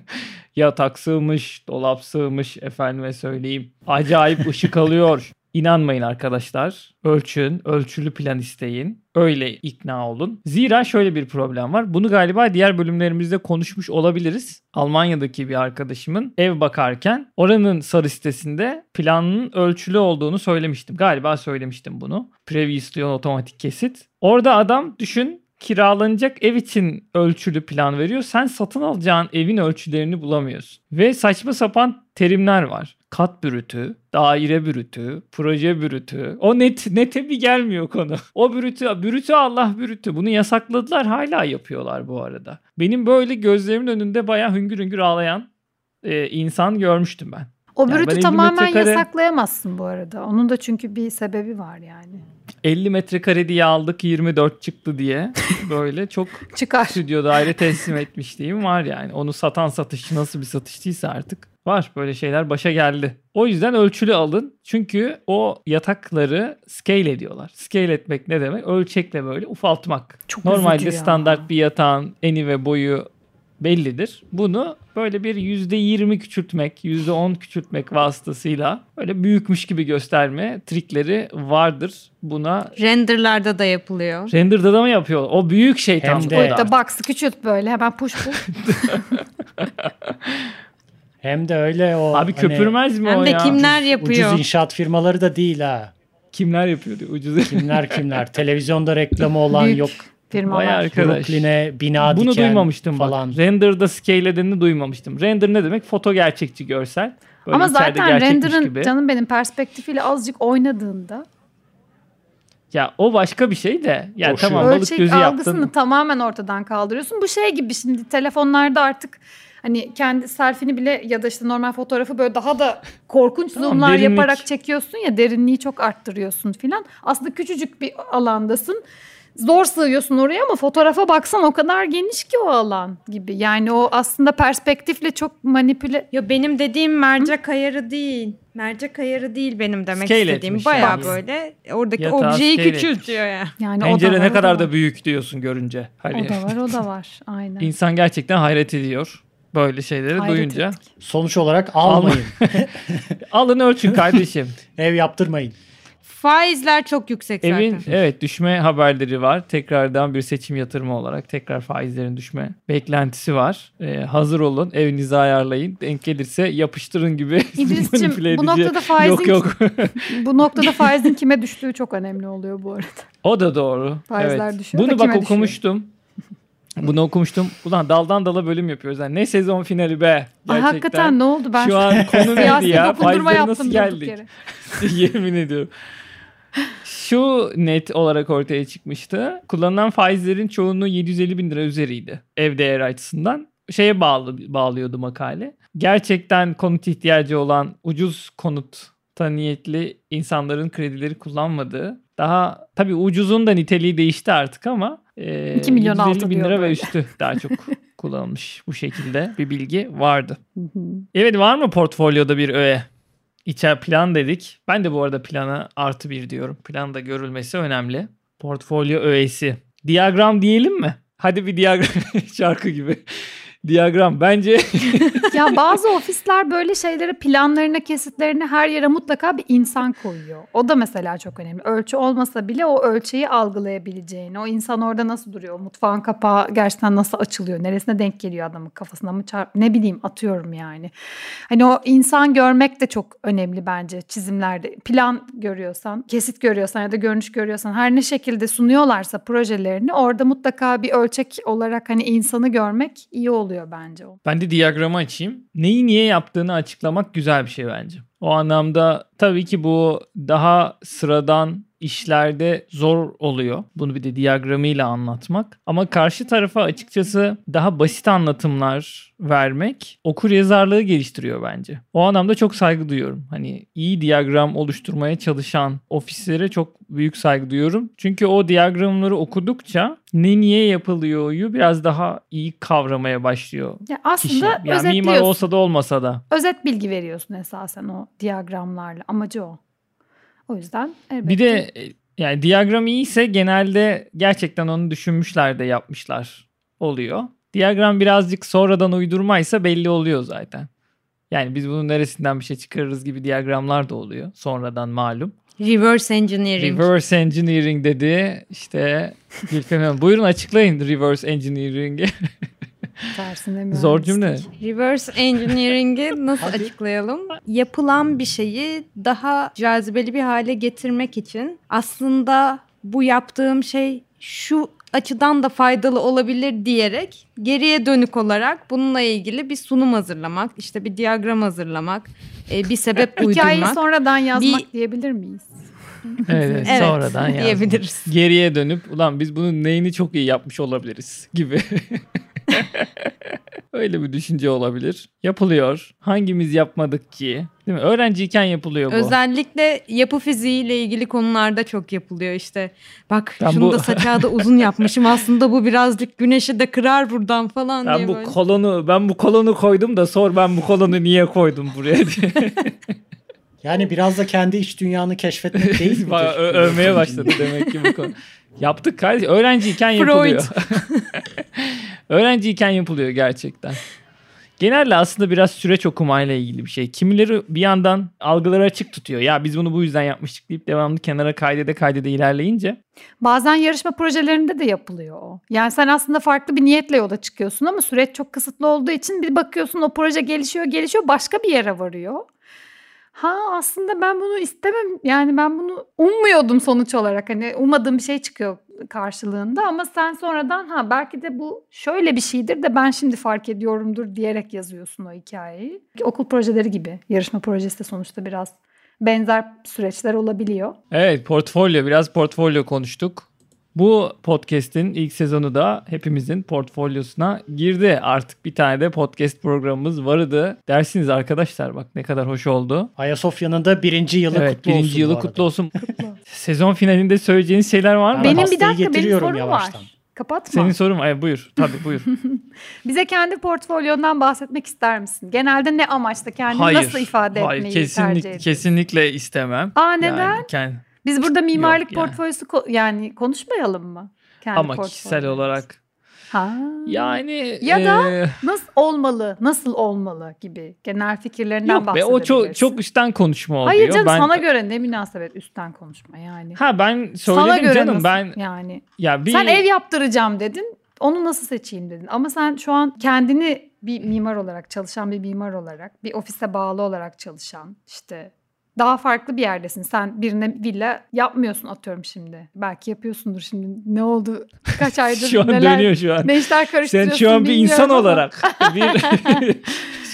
Yatak sığmış, dolap sığmış efendime söyleyeyim. Acayip ışık alıyor. İnanmayın arkadaşlar. Ölçün, ölçülü plan isteyin. Öyle ikna olun. Zira şöyle bir problem var. Bunu galiba diğer bölümlerimizde konuşmuş olabiliriz. Almanya'daki bir arkadaşımın ev bakarken oranın sarı sitesinde planın ölçülü olduğunu söylemiştim. Galiba söylemiştim bunu. Previously on otomatik kesit. Orada adam düşün kiralanacak ev için ölçülü plan veriyor. Sen satın alacağın evin ölçülerini bulamıyorsun. Ve saçma sapan terimler var. Kat bürütü, daire bürütü, proje bürütü. O net nete bir gelmiyor konu. O bürütü, bürütü Allah bürütü. Bunu yasakladılar hala yapıyorlar bu arada. Benim böyle gözlerimin önünde bayağı hüngür hüngür ağlayan e, insan görmüştüm ben. O Yani bürütü 50 tamamen metrekare- yasaklayamazsın bu arada. Onun da çünkü bir sebebi var yani. 50 metrekare diye aldık 24 çıktı diye böyle çok Çıkar. stüdyo daire teslim etmişliğim var yani. Onu satan satışçı nasıl bir satışçıysa artık var böyle şeyler başa geldi. O yüzden ölçülü alın. Çünkü o yatakları scale ediyorlar. Scale etmek ne demek? Ölçekle böyle ufaltmak. Çok Normalde standart bir yatağın eni ve boyu bellidir. Bunu böyle bir %20 küçültmek, %10 küçültmek vasıtasıyla böyle büyükmüş gibi gösterme trikleri vardır. Buna Renderlarda da yapılıyor. render'da da mı yapıyor? O büyük şey Hem tam de- burada. Box'ı küçült böyle hemen push push. Hem de öyle o Abi hani köpürmez mi o Hem de ya? kimler yapıyor? ucuz inşaat firmaları da değil ha. Kimler yapıyor diyor ucuz. Kimler kimler. Televizyonda reklamı olan Büyük yok. Firmalar. Vay arkadaş. Brooklyn'e bina Bunu diken duymamıştım falan. bak. Render'da scale edeni duymamıştım. Render ne demek? Foto gerçekçi görsel. Böyle Ama zaten render'ın gibi. canım benim perspektifiyle azıcık oynadığında Ya o başka bir şey de. Ya Boşu. tamam balık ölçek gözü algısını yaptın. tamamen ortadan kaldırıyorsun. Bu şey gibi şimdi telefonlarda artık hani kendi selfie'ni bile ya da işte normal fotoğrafı böyle daha da korkunç Tamam, zoomlar derinlik. yaparak çekiyorsun ya derinliği çok arttırıyorsun filan. Aslında küçücük bir alandasın. Zor sığıyorsun oraya ama fotoğrafa baksan o kadar geniş ki o alan gibi. Yani o aslında perspektifle çok manipüle Yo benim dediğim mercek ayarı değil. Mercek ayarı değil benim demek Scale istediğim. Bayağı yani. böyle oradaki Yatağı objeyi küçültüyor ya. yani o Pencere da var, ne o kadar da var. büyük diyorsun görünce. Hani O da var o da var aynen. insan gerçekten hayret ediyor. Böyle şeyleri Hayret duyunca. ettik. Sonuç olarak almayın. Alın ölçün kardeşim. Ev yaptırmayın. Faizler çok yüksek zaten. Evin evet düşme haberleri var. Tekrardan bir seçim yatırımı olarak tekrar faizlerin düşme beklentisi var. Ee, hazır olun. Evinizi ayarlayın. Denk gelirse yapıştırın gibi İdris'cim, bu noktada faizin- Yok yok. Bu noktada faizin kime düştüğü çok önemli oluyor bu arada. o da doğru. Faizler evet. düşüyor da Bunu bak kime düşüyor? okumuştum. Bunu okumuştum. Ulan daldan dala bölüm yapıyoruz. Yani ne sezon finali be. Ay, Gerçekten. hakikaten ne oldu? Ben Şu an konu neydi ya? yaptım nasıl geldik? Yemin ediyorum. Şu net olarak ortaya çıkmıştı. Kullanılan faizlerin çoğunluğu 750 bin lira üzeriydi. Ev değeri açısından. Şeye bağlı, bağlıyordu makale. Gerçekten konut ihtiyacı olan ucuz konut niyetli insanların kredileri kullanmadığı. Daha tabii ucuzun da niteliği değişti artık ama e, 2 milyon 750 altı bin lira ve böyle. üstü daha çok kullanılmış bu şekilde bir bilgi vardı. Evet var mı portfolyoda bir öğe? İçer plan dedik. Ben de bu arada plana artı bir diyorum. Planda görülmesi önemli. Portfolyo öğesi. Diyagram diyelim mi? Hadi bir diyagram şarkı gibi. Diyagram bence ya bazı ofisler böyle şeyleri planlarına, kesitlerine her yere mutlaka bir insan koyuyor. O da mesela çok önemli. Ölçü olmasa bile o ölçüyü algılayabileceğini, o insan orada nasıl duruyor, mutfağın kapağı gerçekten nasıl açılıyor, neresine denk geliyor adamın kafasına mı çarp, ne bileyim atıyorum yani. Hani o insan görmek de çok önemli bence çizimlerde. Plan görüyorsan, kesit görüyorsan ya da görünüş görüyorsan her ne şekilde sunuyorlarsa projelerini orada mutlaka bir ölçek olarak hani insanı görmek iyi oluyor bence o. Ben de diyagramı açayım. Neyi niye yaptığını açıklamak güzel bir şey bence. O anlamda tabii ki bu daha sıradan işlerde zor oluyor. Bunu bir de diyagramıyla anlatmak. Ama karşı tarafa açıkçası daha basit anlatımlar vermek okur yazarlığı geliştiriyor bence. O anlamda çok saygı duyuyorum. Hani iyi diyagram oluşturmaya çalışan ofislere çok büyük saygı duyuyorum. Çünkü o diyagramları okudukça ne niye yapılıyoryu biraz daha iyi kavramaya başlıyor Ya kişi. aslında Yani mimar olsa da olmasa da. Özet bilgi veriyorsun esasen o diyagramlarla. Amacı o. O yüzden elbette. Bir de e, yani diyagram iyiyse genelde gerçekten onu düşünmüşler de yapmışlar oluyor. Diyagram birazcık sonradan uydurmaysa belli oluyor zaten. Yani biz bunun neresinden bir şey çıkarırız gibi diyagramlar da oluyor sonradan malum. Reverse engineering. Reverse engineering dedi işte Gülfem Hanım. Buyurun açıklayın reverse engineering'i. tersine Zor mühendislik. cümle. Reverse engineering'i nasıl açıklayalım? Yapılan bir şeyi daha cazibeli bir hale getirmek için aslında bu yaptığım şey şu açıdan da faydalı olabilir diyerek geriye dönük olarak bununla ilgili bir sunum hazırlamak, işte bir diyagram hazırlamak, e, bir sebep Hikayeyi uydurmak sonradan yazmak Bir- diyebilir miyiz? Evet, evet, sonradan yazdım. diyebiliriz. Geriye dönüp ulan biz bunun neyini çok iyi yapmış olabiliriz gibi. Öyle bir düşünce olabilir. Yapılıyor. Hangimiz yapmadık ki? Değil mi? Öğrenciyken yapılıyor bu. Özellikle yapı fiziği ile ilgili konularda çok yapılıyor işte. Bak Ben şunu bu- da saçağı da uzun yapmışım. Aslında bu birazcık güneşi de kırar buradan falan Ben diye bu böyle. kolonu ben bu kolonu koydum da sor ben bu kolonu niye koydum buraya diye. Yani biraz da kendi iç dünyanı keşfetmek değil ö- övmeye başladı demek ki bu konu. Yaptık kardeşim. Öğrenciyken yapılıyor. Öğrenciyken yapılıyor gerçekten. Genelde aslında biraz süreç okumayla ilgili bir şey. Kimileri bir yandan algıları açık tutuyor. Ya biz bunu bu yüzden yapmıştık deyip devamlı kenara kaydede kaydede ilerleyince. Bazen yarışma projelerinde de yapılıyor o. Yani sen aslında farklı bir niyetle yola çıkıyorsun ama süreç çok kısıtlı olduğu için bir bakıyorsun o proje gelişiyor gelişiyor başka bir yere varıyor. Ha aslında ben bunu istemem yani ben bunu ummuyordum sonuç olarak hani ummadığım bir şey çıkıyor karşılığında ama sen sonradan ha belki de bu şöyle bir şeydir de ben şimdi fark ediyorumdur diyerek yazıyorsun o hikayeyi. Okul projeleri gibi yarışma projesi de sonuçta biraz benzer süreçler olabiliyor. Evet portfolyo biraz portfolyo konuştuk. Bu podcast'in ilk sezonu da hepimizin portfolyosuna girdi. Artık bir tane de podcast programımız vardı. Dersiniz arkadaşlar bak ne kadar hoş oldu. Ayasofya'nın da birinci yılı evet kutlu birinci olsun. yılı bu arada. kutlu olsun. Sezon finalinde söyleyeceğiniz şeyler var mı? Ben Benim bir dakika benim sorum yavaştan. var. Kapatma. Senin sorun Ay, buyur. Tabii buyur. Bize kendi portfolyondan bahsetmek ister misin? Genelde ne amaçla kendini hayır. nasıl ifade hayır, etmeyi tercih kesinlikle, ediyorsun? kesinlikle istemem. Aa neden? Yani kend- Biz burada mimarlık Yok yani. portföyüsü ko- yani konuşmayalım mı? Kendi ama kişisel olarak Ha. yani Ya da e, nasıl olmalı, nasıl olmalı gibi genel fikirlerinden yok be o çok çok üstten konuşma oluyor. Hayır canım ben, sana göre ne münasebet üstten konuşma yani. Ha ben sana söyledim göre canım nasıl? ben yani ya bir Sen ev yaptıracağım dedin. Onu nasıl seçeyim dedin. Ama sen şu an kendini bir mimar olarak çalışan bir mimar olarak bir ofise bağlı olarak çalışan işte daha farklı bir yerdesin. Sen birine villa yapmıyorsun atıyorum şimdi. Belki yapıyorsundur şimdi. Ne oldu? Kaç aydır şu an neler dönüyor şu an. ne işler Sen karıştırıyorsun şu an bir insan ama- olarak bir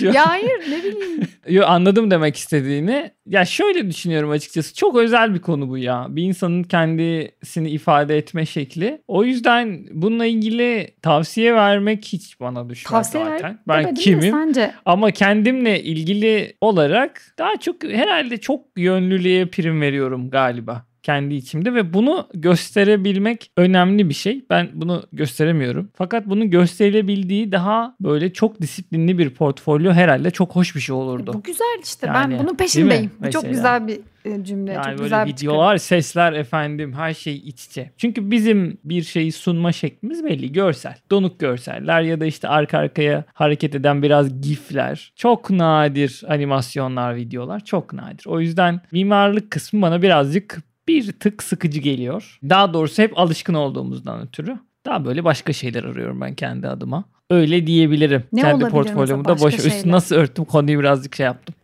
Ya hayır ne bileyim. Yo, anladım demek istediğini. Ya şöyle düşünüyorum açıkçası. Çok özel bir konu bu ya. Bir insanın kendisini ifade etme şekli. O yüzden bununla ilgili tavsiye vermek hiç bana düşmez Tavsiye ver zaten. Ben demedim de kimim? Sence Ama kendimle ilgili olarak daha çok herhalde çok yönlülüğe prim veriyorum galiba kendi içimde ve bunu gösterebilmek önemli bir şey. Ben bunu gösteremiyorum. Fakat bunu gösterilebildiği daha böyle çok disiplinli bir portfolyo herhalde çok hoş bir şey olurdu. bu güzel işte. Yani, ben bunun peşindeyim. Bu çok güzel bir e, cümle. Yani Çok böyle güzel videolar, sesler efendim her şey iç içe. Çünkü bizim bir şeyi sunma şeklimiz belli. Görsel. Donuk görseller ya da işte arka arkaya hareket eden biraz gifler. Çok nadir animasyonlar, videolar. Çok nadir. O yüzden mimarlık kısmı bana birazcık bir tık sıkıcı geliyor. Daha doğrusu hep alışkın olduğumuzdan ötürü. Daha böyle başka şeyler arıyorum ben kendi adıma. Öyle diyebilirim. Ne kendi portfolyomu da boş. Üstü nasıl örttüm konuyu birazcık şey yaptım.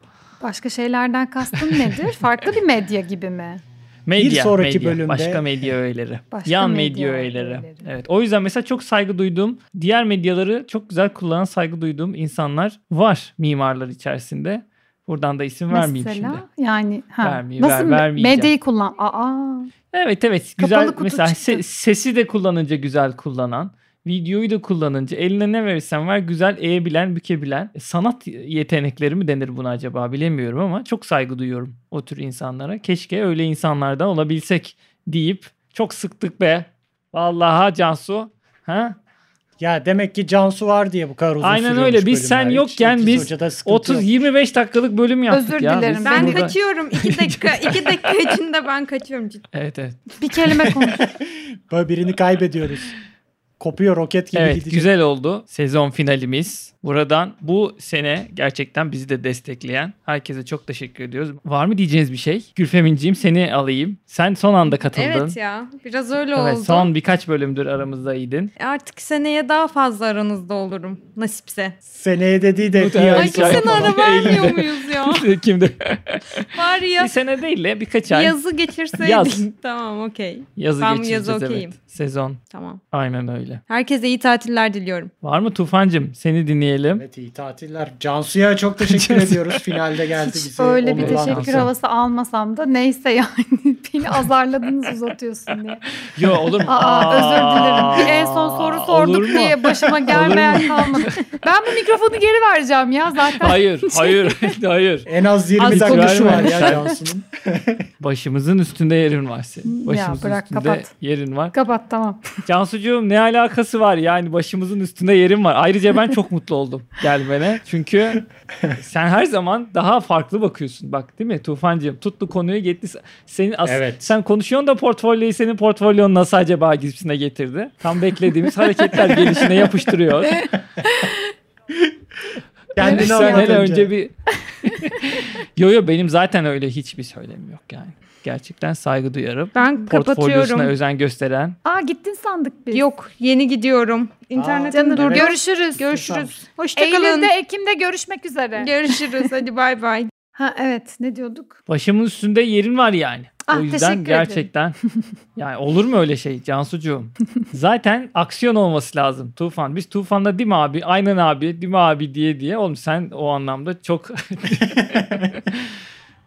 Başka şeylerden kastın nedir? Farklı bir medya gibi mi? Medya, sonraki medya, bölümde- başka medya öğeleri. Başka Yan medya medya öğeleri. öğeleri. Evet. O yüzden mesela çok saygı duyduğum, diğer medyaları çok güzel kullanan saygı duyduğum insanlar var mimarlar içerisinde. Buradan da isim vermeyeyim Mesela şimdi. yani ha, Vermeyeyim, nasıl ver- vermeyeceğim. medyayı kullan? Aa, Evet evet güzel Kapalı mesela se- sesi de kullanınca güzel kullanan, videoyu da kullanınca eline ne verirsen ver güzel eğebilen, bükebilen. E, sanat yetenekleri mi denir buna acaba bilemiyorum ama çok saygı duyuyorum o tür insanlara. Keşke öyle insanlardan olabilsek deyip çok sıktık be. Vallahi Cansu. Ha? Ya demek ki Cansu var diye bu kadar uzun Aynen öyle. Biz sen. Hiç yokken biz Hoca'da sıkıntı yok. 30-25 dakikalık bölüm yaptık Özür ya. dilerim, Biz Ben burada- kaçıyorum. iki dakika, iki dakika içinde ben kaçıyorum cidden. Evet evet. bir kelime konuş. Böyle birini kaybediyoruz. Kopuyor roket gibi Evet gidecek. güzel oldu. Sezon finalimiz. Buradan bu sene gerçekten bizi de destekleyen herkese çok teşekkür ediyoruz. Var mı diyeceğiniz bir şey? Gülfemin'ciğim seni alayım. Sen son anda katıldın. Evet ya biraz öyle Evet, oldu. son birkaç bölümdür aramızdaydın. Artık seneye daha fazla aranızda olurum nasipse. Seneye dediği de ay sonra sene ara vermiyor muyuz ya? Kimdi? Var ya bir sene değil de birkaç ay. yazı geçirseydik. Yaz. tamam okey. Yazı Ben geçireceğiz yazı evet. Sezon. Tamam. Aynen öyle. Herkese iyi tatiller diliyorum. Var mı Tufancım? Seni dinleyelim. Evet iyi tatiller. Cansu'ya çok teşekkür ediyoruz. Finalde geldi bize. Öyle bir teşekkür havası almasam da neyse yani beni azarladınız uzatıyorsun diye. Yo olur mu? Aa, özür dilerim. Bir en son Aa, soru sorduk diye başıma gelmeyen kalmadı. Ben bu mikrofonu geri vereceğim ya zaten. Hayır, hayır, hayır. En az 20 Az dakikası var verme. ya Cansu'nun. Başımızın üstünde yerin var senin. Ya Başımızın bırak, üstünde kapat. yerin var. Kapat tamam. Cansucuğum ne alakası var yani başımızın üstünde yerin var. Ayrıca ben çok mutlu oldum gelmene. Çünkü sen her zaman daha farklı bakıyorsun. Bak değil mi Tufancığım? Tuttu konuyu gitti. Senin as- Evet. Sen konuşuyorsun da portfolyoyu senin portfolyon nasıl acaba gibisine getirdi. Tam beklediğimiz hareketler gelişine yapıştırıyor. Kendini hele önce. önce bir... yo yo benim zaten öyle hiçbir söylem yok yani. Gerçekten saygı duyarım. Ben Portfolyosuna kapatıyorum. özen gösteren. Aa gittin sandık biz. Yok yeni gidiyorum. İnternetim Canım durdu. görüşürüz. Görüşürüz. Hoşçakalın. Eylül'de Ekim'de görüşmek üzere. Görüşürüz. Hadi bay bay. ha evet ne diyorduk? Başımın üstünde yerin var yani. Ah, o yüzden gerçekten yani olur mu öyle şey Cansucuğum? Zaten aksiyon olması lazım Tufan. Biz Tufan'da değil mi abi? Aynen abi değil mi abi diye diye. Oğlum sen o anlamda çok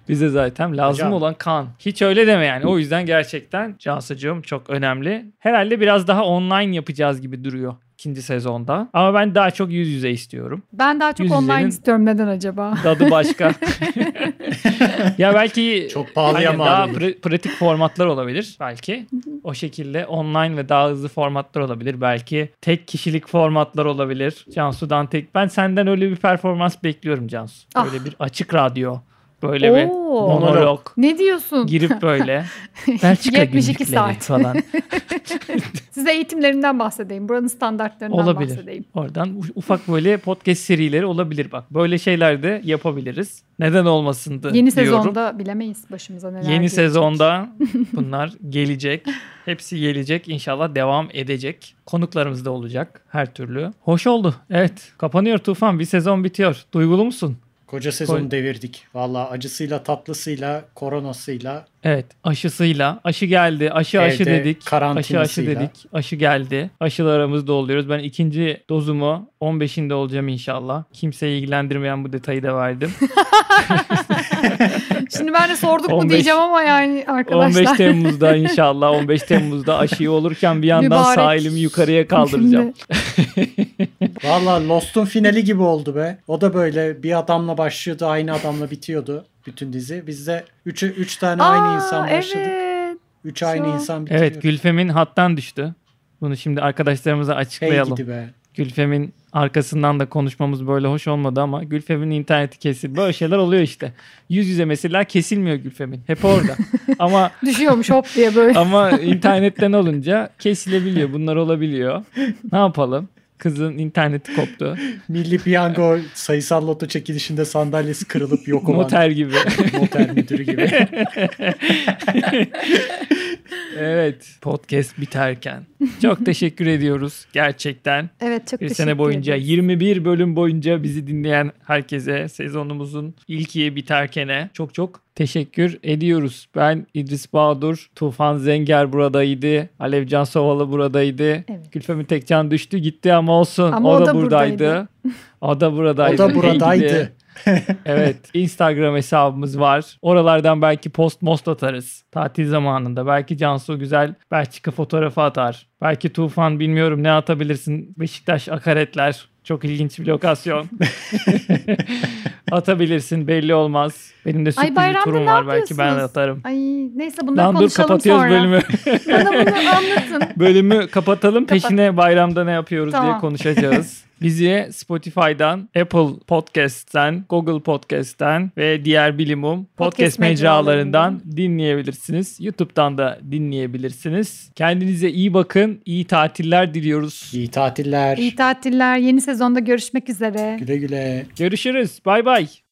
bize zaten lazım Hocam. olan kan. Hiç öyle deme yani. O yüzden gerçekten Cansucuğum çok önemli. Herhalde biraz daha online yapacağız gibi duruyor ikinci sezonda. Ama ben daha çok yüz yüze istiyorum. Ben daha çok Yüz online istiyorum neden acaba? Tadı başka. ya belki Çok pahalıya mal daha pra- pratik formatlar olabilir belki. O şekilde online ve daha hızlı formatlar olabilir. Belki tek kişilik formatlar olabilir. Cansu'dan tek. Ben senden öyle bir performans bekliyorum Cansu. Ah. Böyle bir açık radyo. Böyle bir Oo. monolog. Ne diyorsun? Girip böyle Belçika 72 günlükleri saat. falan. Size eğitimlerimden bahsedeyim. Buranın standartlarından Olabilir. bahsedeyim. Oradan ufak böyle podcast serileri olabilir bak. Böyle şeyler de yapabiliriz. Neden olmasın da Yeni diyorum. sezonda bilemeyiz başımıza neler Yeni gelecek. sezonda bunlar gelecek. Hepsi gelecek. İnşallah devam edecek. Konuklarımız da olacak her türlü. Hoş oldu. Evet. Kapanıyor Tufan. Bir sezon bitiyor. Duygulu musun? Koca sezonu Koy- devirdik. Valla acısıyla tatlısıyla koronasıyla Evet. Aşısıyla. Aşı geldi. Aşı aşı Evde dedik. Aşı aşı dedik. Aşı geldi. Aşılarımızda oluyoruz. Ben ikinci dozumu 15'inde olacağım inşallah. Kimseyi ilgilendirmeyen bu detayı da verdim. Şimdi ben de sorduk mu 15 diyeceğim ama yani 15 arkadaşlar. Temmuz'da inşallah 15 Temmuz'da aşıyı olurken bir yandan Mübarek sağ elimi yukarıya kaldıracağım. Valla Lost'un finali gibi oldu be. O da böyle bir adamla başlıyordu aynı adamla bitiyordu bütün dizi. Bizde 3 üç tane aynı Aa, insan başladık. Evet. 3 aynı Şu an- insan bitiriyor. Evet Gülfem'in hattan düştü. Bunu şimdi arkadaşlarımıza Hey açıklayalım. gidi be. Gülfem'in arkasından da konuşmamız böyle hoş olmadı ama Gülfem'in interneti kesildi. Böyle şeyler oluyor işte. Yüz yüze mesela kesilmiyor Gülfem'in. Hep orada. ama Düşüyormuş hop diye böyle. ama internetten olunca kesilebiliyor. Bunlar olabiliyor. Ne yapalım? Kızın interneti koptu. Milli Piyango sayısal loto çekilişinde sandalyesi kırılıp yok olan Noter gibi. noter müdürü gibi. evet. Podcast biterken. Çok teşekkür ediyoruz gerçekten. Evet çok Bir teşekkür sene boyunca ederiz. 21 bölüm boyunca bizi dinleyen herkese sezonumuzun ilkiye biterkene çok çok teşekkür ediyoruz. Ben İdris Bağdur, Tufan Zenger buradaydı, Alevcan Sovalı buradaydı. Evet. Gülfem'in Tekcan düştü gitti ama olsun. Ama o, o da, da buradaydı. buradaydı. o da buradaydı. O da buradaydı. evet. Instagram hesabımız var. Oralardan belki post most atarız. Tatil zamanında. Belki Cansu güzel Belçika fotoğrafı atar. Belki Tufan bilmiyorum ne atabilirsin. Beşiktaş akaretler. Çok ilginç bir lokasyon. Atabilirsin belli olmaz. Benim de sürpriz bir bayramda turum ne var. Belki ben atarım. Ay neyse bunları Lan dur konuşalım kapatıyoruz sonra. bölümü. Bana bunu anlatın. Bölümü kapatalım. Kapat. Peşine bayramda ne yapıyoruz diye Tamam. konuşacağız. Bizi Spotify'dan, Apple Podcast'ten, Google Podcast'ten ve diğer bilimum podcast, Podcast mecralarından. dinleyebilirsiniz. YouTube'dan da dinleyebilirsiniz. Kendinize iyi bakın. İyi tatiller diliyoruz. İyi tatiller. İyi tatiller. Yeni sezonda görüşmek üzere. Güle güle. Görüşürüz. Bay bay.